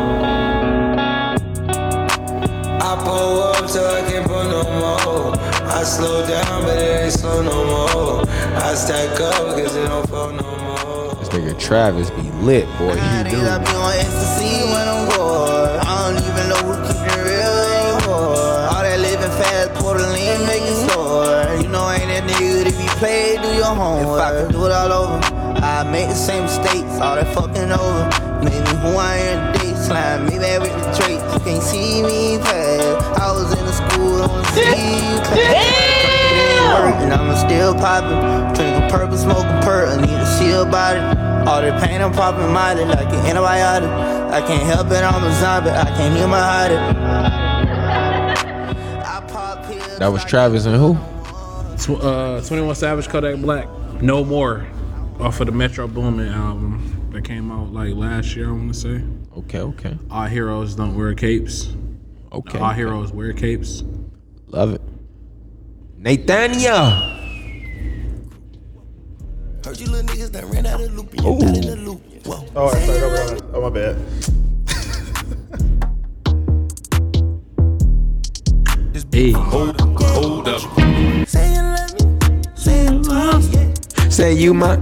I pull up till I can't pull no more. I slow down, but it ain't slow no more. I stack up, cause it don't fall no more. This nigga Travis be lit, boy. He do. I be on ecstasy when I'm bored. I don't even know who keeping it real anymore. All that living fast, pour the lean, make it slower. You know, ain't that nigga if you play, do your homework. If I could do it all over, I make the same mistakes, all that fucking over. Made me who I am today, slime me back with the Drake. You can't see me pass. I was in the school on the C class. And I'm still popping. Drinking purple, smoking purple. I need to see about it. All the pain I'm popping mighty like an antibiotic. I can't help it, I'm a zombie. I can't hear my heart. That was Travis and who? Tw- uh, 21 Savage, Kodak Black, No More, off of the Metro Boomin album that came out like last year, I want to say. Okay, okay. Our heroes don't wear capes. Okay. Our okay. heroes wear capes. Love it. Nathaniel. Heard you little niggas that ran out of the loop and you're not in the loop. Whoa. Oh, sorry, no, no, no. oh my bad. Hey. Hold, hold up. Say you love me. Say you love me. Say you my.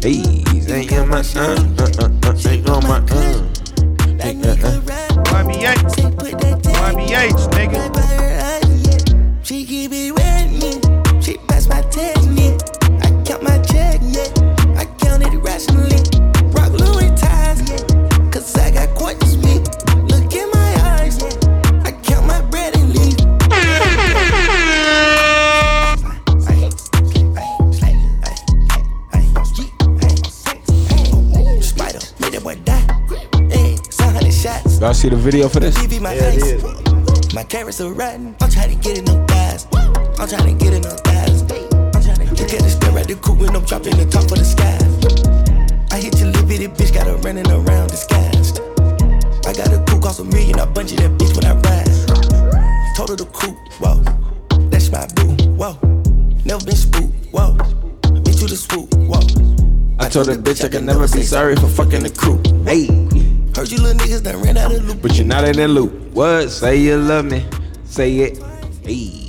Hey, say you my. Uh, uh, uh, uh, say you my. Uh. Hey, uh. YBH. YBH, nigga. Video for this? TV, my ice. My carrots are rotten. I'm trying to get in them thighs. I'm trying to get in them thighs. I'm trying to get the stare at the coupe when I'm dropping the top of the sky. I hit your little bitty bitch, got her running around disguised. I got a coupe, cost a million. I bungee that bitch when I ride. Total the coupe, whoa. That's my boo, whoa. Never been spooked, whoa. Bitch, you the swoop, whoa. I told that bitch I can never be sorry for fucking the crew. Hey, Heard you little niggas that ran out of loop. but you're not in that loop. What? Say you love me. Say it. Hey.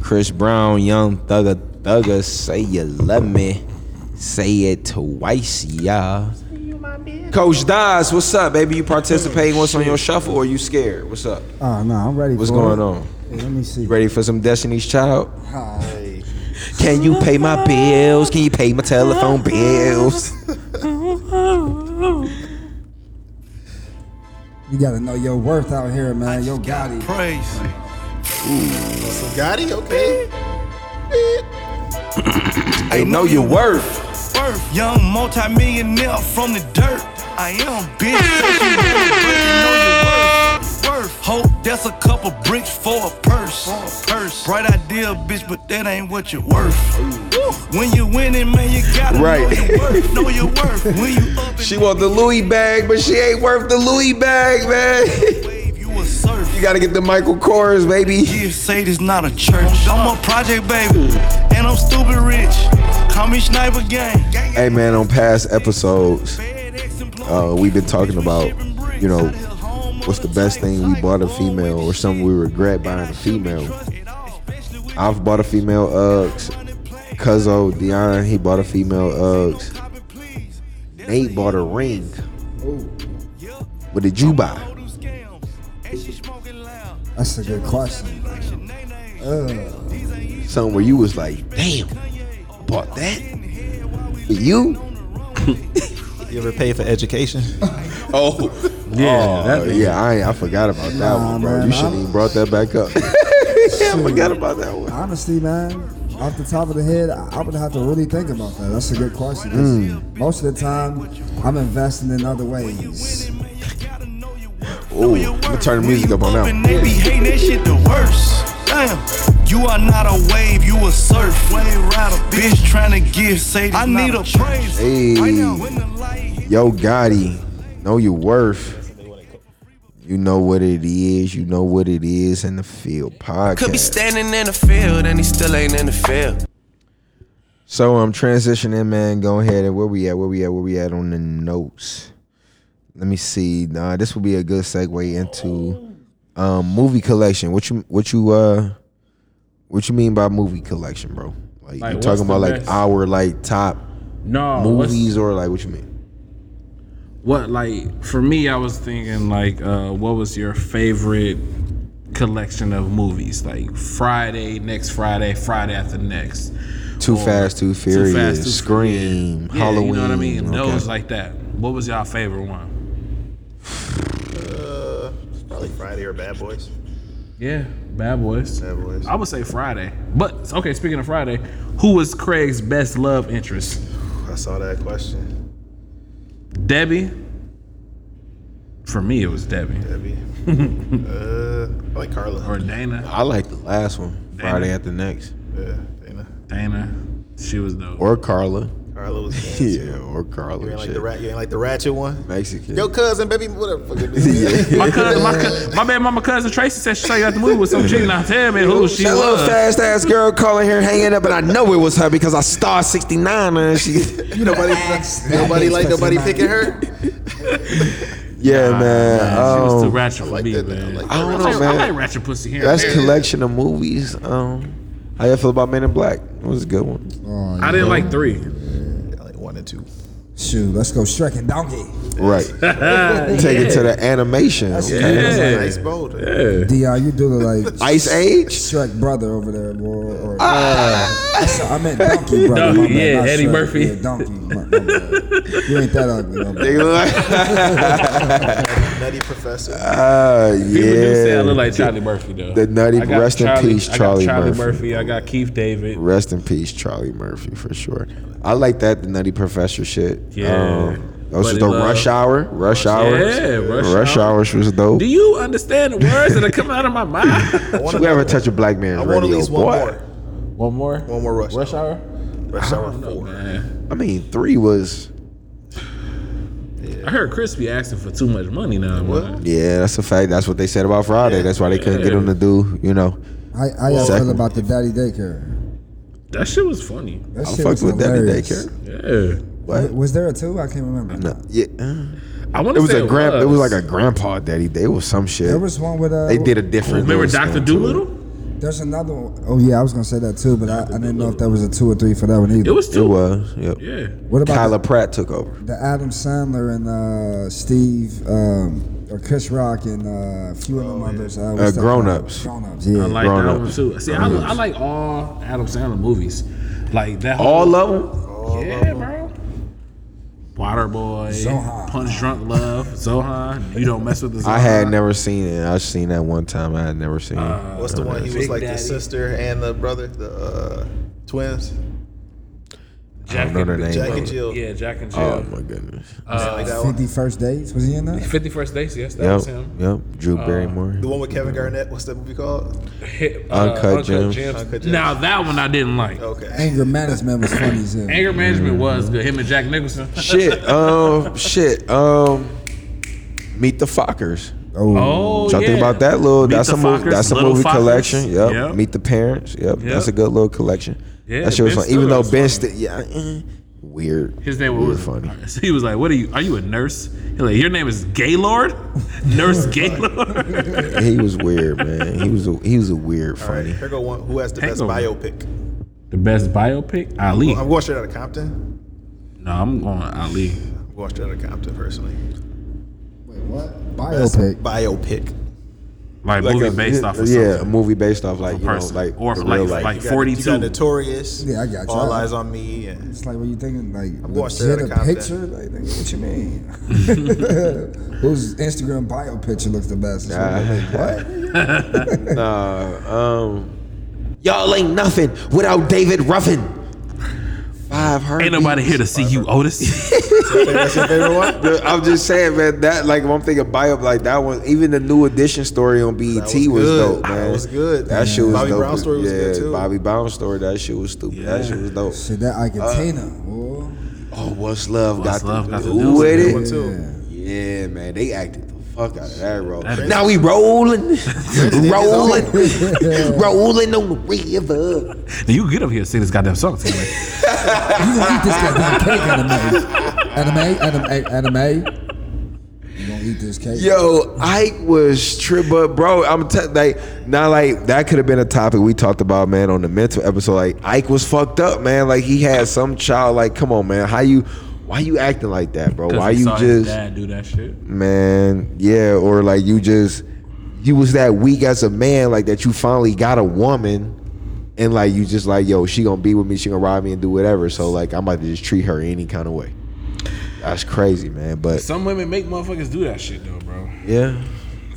Chris Brown, Young Thugger, Thugger, say you love me. Say it twice, y'all. Coach Daz, what's up, baby? You participating? What's on your shuffle or you scared? What's up? Uh, oh no, I'm ready. What's for going it. on? Hey, let me see. Ready for some Destiny's Child? Hi. Can you pay my bills? Can you pay my telephone bills? You gotta know your worth out here, man. Yo, Gotti. Praise. So Gotti, okay. I know your worth. Worth. Young multi-millionaire from the dirt. I am bitch. Say she know your worth. Worth. Hope that's a couple bricks for a purse. Purse. Bright idea, bitch, but that ain't what you're worth. When you winning, man, you gotta Right. know your worth. Know your worth. When you up She want the Louis bag, but she ain't worth the Louis bag, man. you. You gotta get the Michael Kors, baby. Yeah, say this not a church. I'm a project baby, and I'm stupid rich. Call me Sniper Gang. Hey, man, on past episodes, uh, we've been talking about, you know, what's the best thing we bought a female or something we regret buying a female. I've bought a female Uggs. Cuzzo, Dion, he bought a female Uggs. Nate bought a ring. What did you buy? That's a good question. Uh, Something where you was like, damn, bought that? For you? You ever pay for education? Oh, Yeah, oh, yeah. I I forgot about that Nah, one, bro. man, you shouldn't even brought that back up. yeah, I forgot about that one. honestly, man, off the top of the head, I I would have to really think about that. That's a good question. 'cause hmm. Most of the time, I'm investing in other ways. Oh, I'm gonna turn the music up on that they be hating that shit the worst. Damn, you are not a wave, you a surf. Wave rider, bitch trying to give, say I need a praise. Hey, yo, Gotti, know your worth. You know what it is. You know what it is in the field Podcast. Could be standing in the field and he still ain't in the field. So I'm transitioning, man. Go ahead and where we at? Where we at? Where we at on the notes? Let me see. Nah, this will be a good segue into um, movie collection. What you what you uh what you mean by movie collection, bro? Like, Like, you talking the about like our like top No, movies or like what you mean? What like for me? I was thinking like, uh, what was your favorite collection of movies? Like Friday, next Friday, Friday after next. Too Or Fast, Too Furious, Scream, Yeah, Halloween. You know what I mean? okay. Those like that. What was y'all favorite one? Uh probably Friday or Bad Boys. Yeah, Bad Boys. Bad Boys. I would say Friday. But okay, speaking of Friday, who was Craig's best love interest? I saw that question. Debbie. For me, it was Debbie. Debbie. uh, I like Carla. Or Dana. I like the last one. Friday at the next. Yeah, Dana. Dana. She was dope. Or Carla. Carla was good. yeah, or Carla. You ain't like shit. the rat. You ain't like the ratchet one. Mexican. Yo, cousin, baby, whatever. fuck it is. my cousin, my, cou- my bad mama cousin Tracy said she saw you at the movie with some chick. Now tell me who she that was. little fast ass girl calling here hanging up, and I know it was her because I star 69 and she. nobody, nobody like nobody picking her. Yeah, man. she was too um, ratchet for me, man. I don't know, like, man. I like ratchet pussy here. That's and there. collection of movies. Um, how you feel about Men in Black? It was a good one. Oh, I didn't like three. I one and two. Shoot, let's go Shrek and Donkey. Right. Take it to the animation. That's- okay. that's a nice bold. Di, you do look like Ice Age. Shrek brother over there, boy. Or, uh, I meant Donkey brother. my Donkey, bad, yeah, not Eddie Shrek. Murphy. Yeah, Donkey. My, my. You ain't that ugly. My They look like- Nutty Professor. Uh, People do say I yeah. look like Charlie Murphy though. The nutty- I got rest in peace, I got Charlie Charlie Murphy. Murphy. I got Keith David. Rest in peace, Charlie Murphy, for sure. I like that, the Nutty Professor shit. Yeah. Um, those was Buddy the Love. Rush Hour. Rush hour. Yeah, Rush Rush Hour. Hours was dope. Do you understand the words that are coming out of my mouth? Should we ever touch a black man's I want at radio, least one boy? more. One more. One more rush. Rush hour. Rush hour know, four. man. I mean, three was. I heard Crispy asking for too much money now. man. Yeah, that's a fact. That's what they said about Friday. That's why they couldn't get him to do, you know. I I y'all feel about the daddy daycare? That shit was funny. That I shit fucked was with Daddy. Daycare. Yeah. What? Was there a two? I can't remember. No, yeah. I want It to was say a grand. It was was. like a grandpa daddy. Day. It was some shit. There was one with uh. they did a different. Remember little Doctor spin to. Dolittle? There's another one. Oh yeah, I was gonna say that too, but I, I didn't know if that was a two or three for that one either. It was It two. was. Yep. Yeah. What about Kyla Pratt took over. the, the Adam Sandler and uh, Steve um, or Chris Rock and uh, a few of them others? Uh, what's that Grown? Ups. Grown ups. Yeah. I like Grown that one too. See, I, I like all Adam Sandler movies. Like that. Whole, All of them. Yeah, bro. Waterboy, Zohan. Punch Drunk Love, Zohan. You don't mess with the. Zohan. I had never seen it. I seen that one time. I had never seen Uh, it. What's the one? He was like Daddy. the sister and the brother, the uh, twins. I don't know their name. Jack and Jill. Yeah, Jack and Jill. Oh my goodness. Uh, like. Fifty First Dates. Was he in that? Fifty First Dates. Yes, that Yep. was him. Yep. Drew Uh, Barrymore. The one with Kevin Garnett. What's that movie called? Hit, Uncut Gems. Uncut Gems. Now that one I didn't like. Okay. Anger Management was funny as hell. Anger Management was good. Him and Jack Nicholson. shit. Um. shit. Um. Meet the Fockers. Oh, Oh, Y'all yeah. think about that little? Meet that's a movie. That's a movie Fockers. collection. Yep. Yep. Meet the Parents. Yep. That's a good little collection. Yeah, that shit was Ben fun. Even though was Ben, funny. Sti- yeah, eh, weird. His name weird was funny. So he was like, "What are you? Are you a nurse?" He's like, "Your name is Gaylord, Nurse Gaylord." he was weird, man. He was a, he was a weird All right, funny. here go one. Who has the best Hangover. biopic? the best biopic, Ali. I'm going straight out of Compton. No, I'm going Ali. I'm going straight out of Compton personally. Wait, what? Best Biopic. Biopic. Like, Like movie a- based off of yeah, a movie based off like a you know person. like Or the like- real life. like 42. Notorious. Yeah, I got you. All I- Eyez on Me. And It's like, what you thinking? Like, I'm going straight legit outta a Compton. picture? Like, nigga, what you mean? Whose Instagram bio picture looks the best? It's like, what? nah, um, y'all ain't nothing without David Ruffin. Five heartbeats. Ain't nobody here to see you, Otis. That's your favorite one? I'm just saying, man. That like, when I'm thinking bio, like that one. Even the new edition story on BET was, was good. dope, That was good. That shit was Bobby dope. Brown story was yeah, good, too. Bobby Brown story. That shit was stupid. That shit was dope. Shit, that Argentina. Uh, boy. Oh, what's love What's got Love to got to do do with with it? One, too. Yeah, man, they acted the fuck out of that role. That is- now we rolling, rolling, rolling on the river. you get up here and sing this goddamn song. Taylor. You gonna eat this goddamn cake, Anna Mae? Anime, Anna Mae, anime. You gonna eat this cake? Yo, Ike was trip, but bro, I'm t- like, not like that could have been a topic we talked about, man, on the mental episode. Like Ike was fucked up, man. Like he had some child. Like, come on, man, how you, why you acting like that, bro? Why you just, dad do that shit? man, yeah, or like you just, you was that weak as a man, like that you finally got a woman. And like you just like yo, she gonna be with me, she gonna ride me and do whatever. So like I'm about to just treat her any kind of way. That's crazy, man. But Some women make motherfuckers do that shit though, bro. yeah,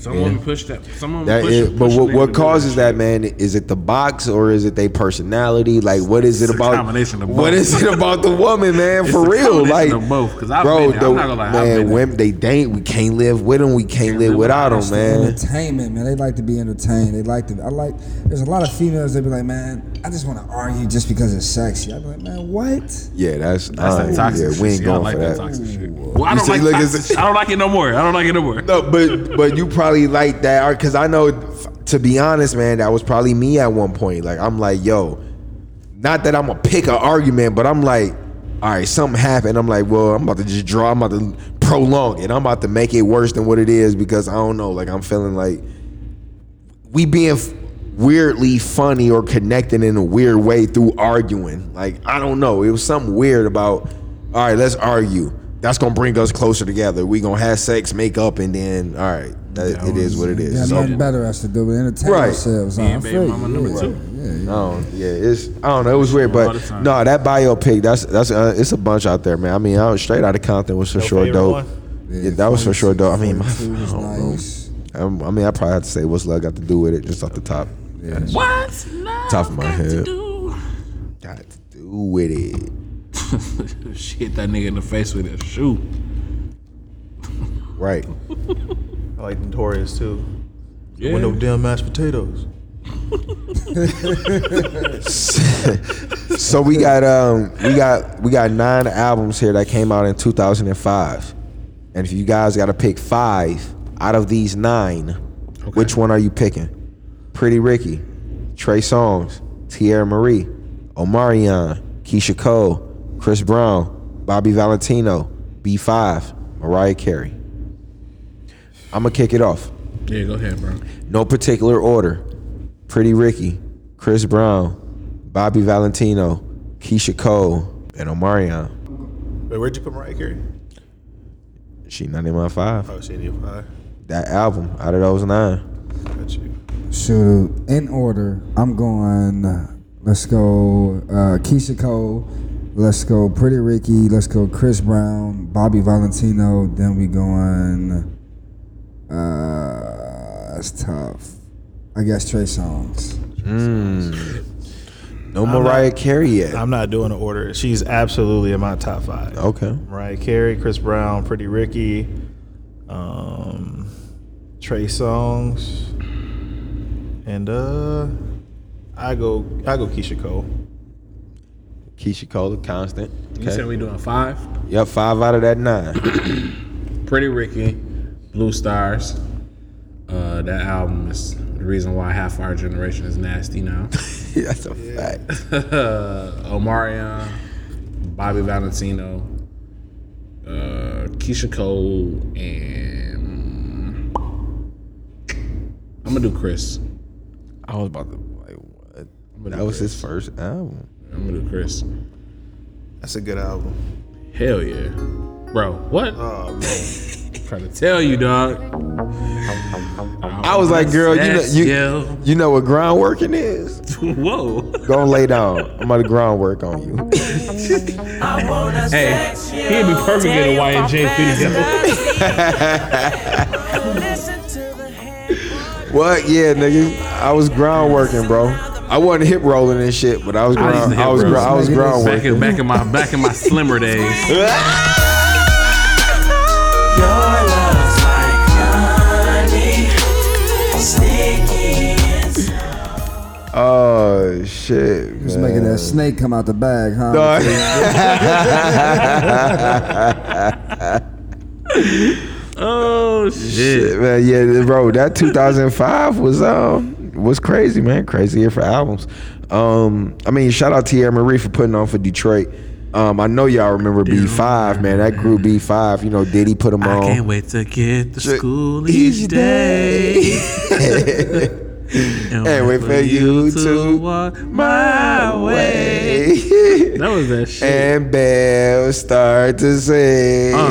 Some Yeah. women push that. Some women That push. is, push but what, what causes that, man? Is it the box or is it their personality? Like, what is it It's a about? combination of both. is it about the woman, man? For a real, combination like, of both, 'cause I've bro, been there. the, I'm not gonna lie, man, there. women they date. We can't live with them. We can't, live without them, man. Entertainment, man. They like to be entertained. They like to. I like. There's a lot of females that be like, man, I just want to argue just because it's sexy. I be like, man, what? Yeah, that's That's uh, that toxic yeah, shit. we ain't See, I going like for that that. toxic shit. Well, I don't like look, toxic it's- shit. I don't like it no more. I don't like it no more. No, but but you probably like that because I know. To be honest, man, that was probably me at one point. Like I'm like, yo, not that I'm gonna pick an argument, but I'm like, all right, something happened. I'm like, well, I'm about to just draw. I'm about to prolong it. I'm about to make it worse than what it is because I don't know. Like I'm feeling like we being weirdly funny or connecting in a weird way through arguing. Like I don't know. It was something weird about. All right, let's argue. That's gonna bring us closer together. We gonna have sex, make up, and then all right, that, it is what it Got is. So- nothing better else to do but entertain Right. ourselves. Me huh? I baby feel mama you. number Yeah. two. Yeah, yeah. don't, yeah, it's I don't know. It was weird, but no, that biopic that's that's uh, it's a bunch out there, man. I mean, I was straight out of Compton was for Your sure dope. one? Yeah, that was for sure dope. I mean, my, I don't know. nice. Um, I mean, I probably have to say what's love got to do with it, just off the top, Yeah. What's love top of my got to head. do? Got to do with it. she hit that nigga in the face with a shoe. Right. I like Notorious too. Yeah. With no damn mashed potatoes. so we got um we got we got nine albums here that came out in 2005 and if you guys got to pick five out of these nine which one are you picking pretty ricky trey songz tierra marie omarion keyshia cole chris brown bobby valentino b5 mariah carey i'm gonna kick it off Yeah, go ahead, bro. no particular order. Pretty Ricky, Chris Brown, Bobby Valentino, Keyshia Cole, and Omarion. Wait, where'd you put Mariah Carey? She not in my five. Oh, she in your five. That album out of those nine. Got you. Shoot, in order, I'm going. Let's go uh, Keyshia Cole. Let's go Pretty Ricky. Let's go Chris Brown, Bobby Valentino. Then we going. Uh, that's tough. I guess Trey Songz. Mm. No I'm Mariah not- Carey yet. I'm not doing the order. She's absolutely in my top five. Okay. Mariah Carey, Chris Brown, Pretty Ricky, um, Trey Songz, and uh, I go I go Keyshia Cole. Keyshia Cole, a constant. You said we doing five? Yep, five out of that nine. Pretty Ricky, Bluestars. Uh, that album is the reason why half our generation is nasty now. That's a fact. Omarion, Bobby Valentino, uh, Keyshia Cole, and I'm gonna do Chris. I was about to like what? That was his first album. I'm gonna do Chris. That's a good album. Hell yeah, bro. What? Oh man. Trying to tell you, dog. I was like, girl, you know, you, you know what groundworking is? Whoa. Go and lay down. I'm about to groundwork on you. Hey, he'd be perfect in a YNJ video. What? Yeah, nigga. I was ground working, bro. I wasn't hip rolling and shit, but I was I ground. to I, was roll. ground. I was ground back in, working. back in my back in my slimmer days. Oh shit, Just man. making that snake come out the bag, huh? oh shit, man. Yeah, bro. That 2005 was um was crazy, man. Crazy year for albums. Um, I mean, shout out to Tierra Marie for putting on for Detroit. Um, I know y'all remember B5, man. That group B5. You know, Diddy put them on. I can't wait to get to Shit. school Each each day. and wait for you to walk my way. That was that shit. And bells start to sing. Uh.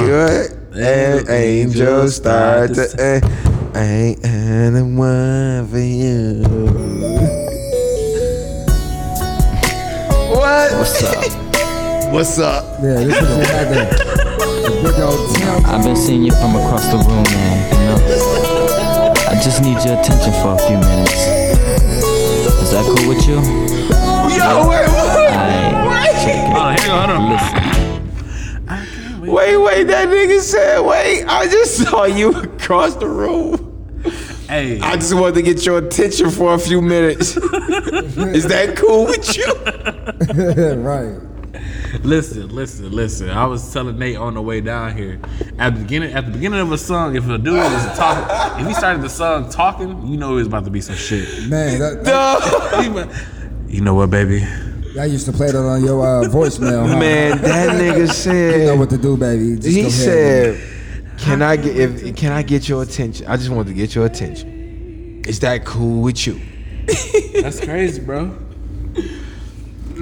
what? And angels start to. eh, I ain't had the one for you. What? What's up? What's up? Yeah, this is what had the, the big old temp. I've been seeing you from across the room, man. You know, I I just need your attention that cool with you? Yo, wait, Alright, check it. Hold hang on, hold on. Listen. Wait, wait, that nigga said, wait, I just saw you across the room. Hey, I just wanted to get your attention for a few minutes. Is that cool with you? right. listen, listen, listen. I was telling Nate on the way down here. At the beginning, at the beginning of a song, if a dude was talking, if he started the song talking, you know it was about to be some shit. Man, that, that, you know what, baby? I used to play that on your uh, voicemail. Huh? Man, that nigga You know said, what to do, baby. Just he go ahead said, can I get, if, can I get your attention? I just wanted to get your attention. Is that cool with you? That's crazy, bro.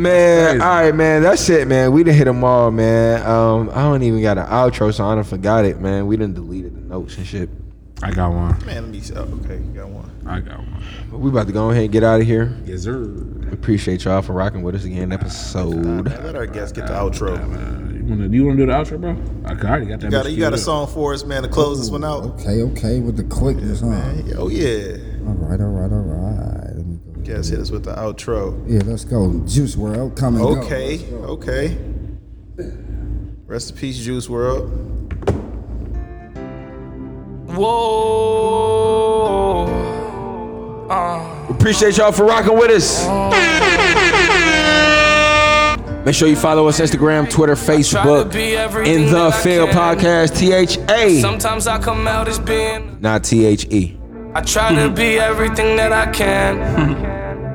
Man, Crazy. all right, man. That's it, man. We didn't hit them all, man. Um, I don't even got an outro, so I done forgot it, man. We done deleted the notes and shit. I got one. Man, let me see. Oh, okay, you got one. I got one. But we about to go ahead and get out of here. Yes, sir. Appreciate y'all for rocking with us again. Episode. Let our guests get the outro. You wanna, you wanna do the outro, bro? I already got that. You got, bitch you got a song for us, man, to close this one out? Okay, okay, with the quickness, huh? Oh, yeah. All right, all right, all right. Let me go. Guys, hit us with the outro. Yeah, let's go. Juice WRLD, coming. and go. Okay, okay. Rest in peace, Juice WRLD. Whoa. Uh. Appreciate y'all for rocking with us. Make sure you follow us on Instagram, Twitter, Facebook, in the that I Phil can. Podcast. T H A, Sometimes I come out as being. not T H E. I try to be everything that I can.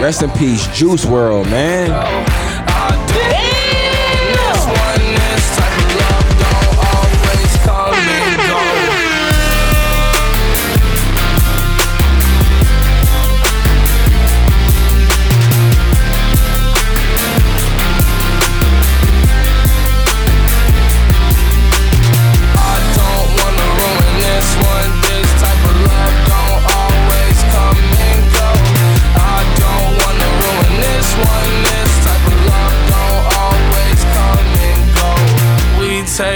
Rest in peace, Juice WRLD, man.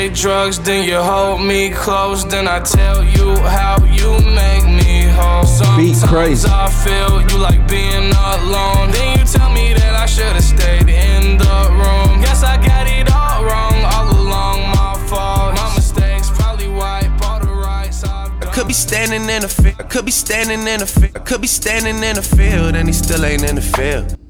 Take drugs, then you hold me close, then I tell you how you make me whole. Beat Sometimes crazy. I feel you like being alone. Then you tell me that I should've stayed in the room. Guess I got it all wrong all along. My fault. My mistakes probably wipe all the rights I've done. I could be standing in the field. I could be standing in the field. I could be standing in the field, and he still ain't in the field.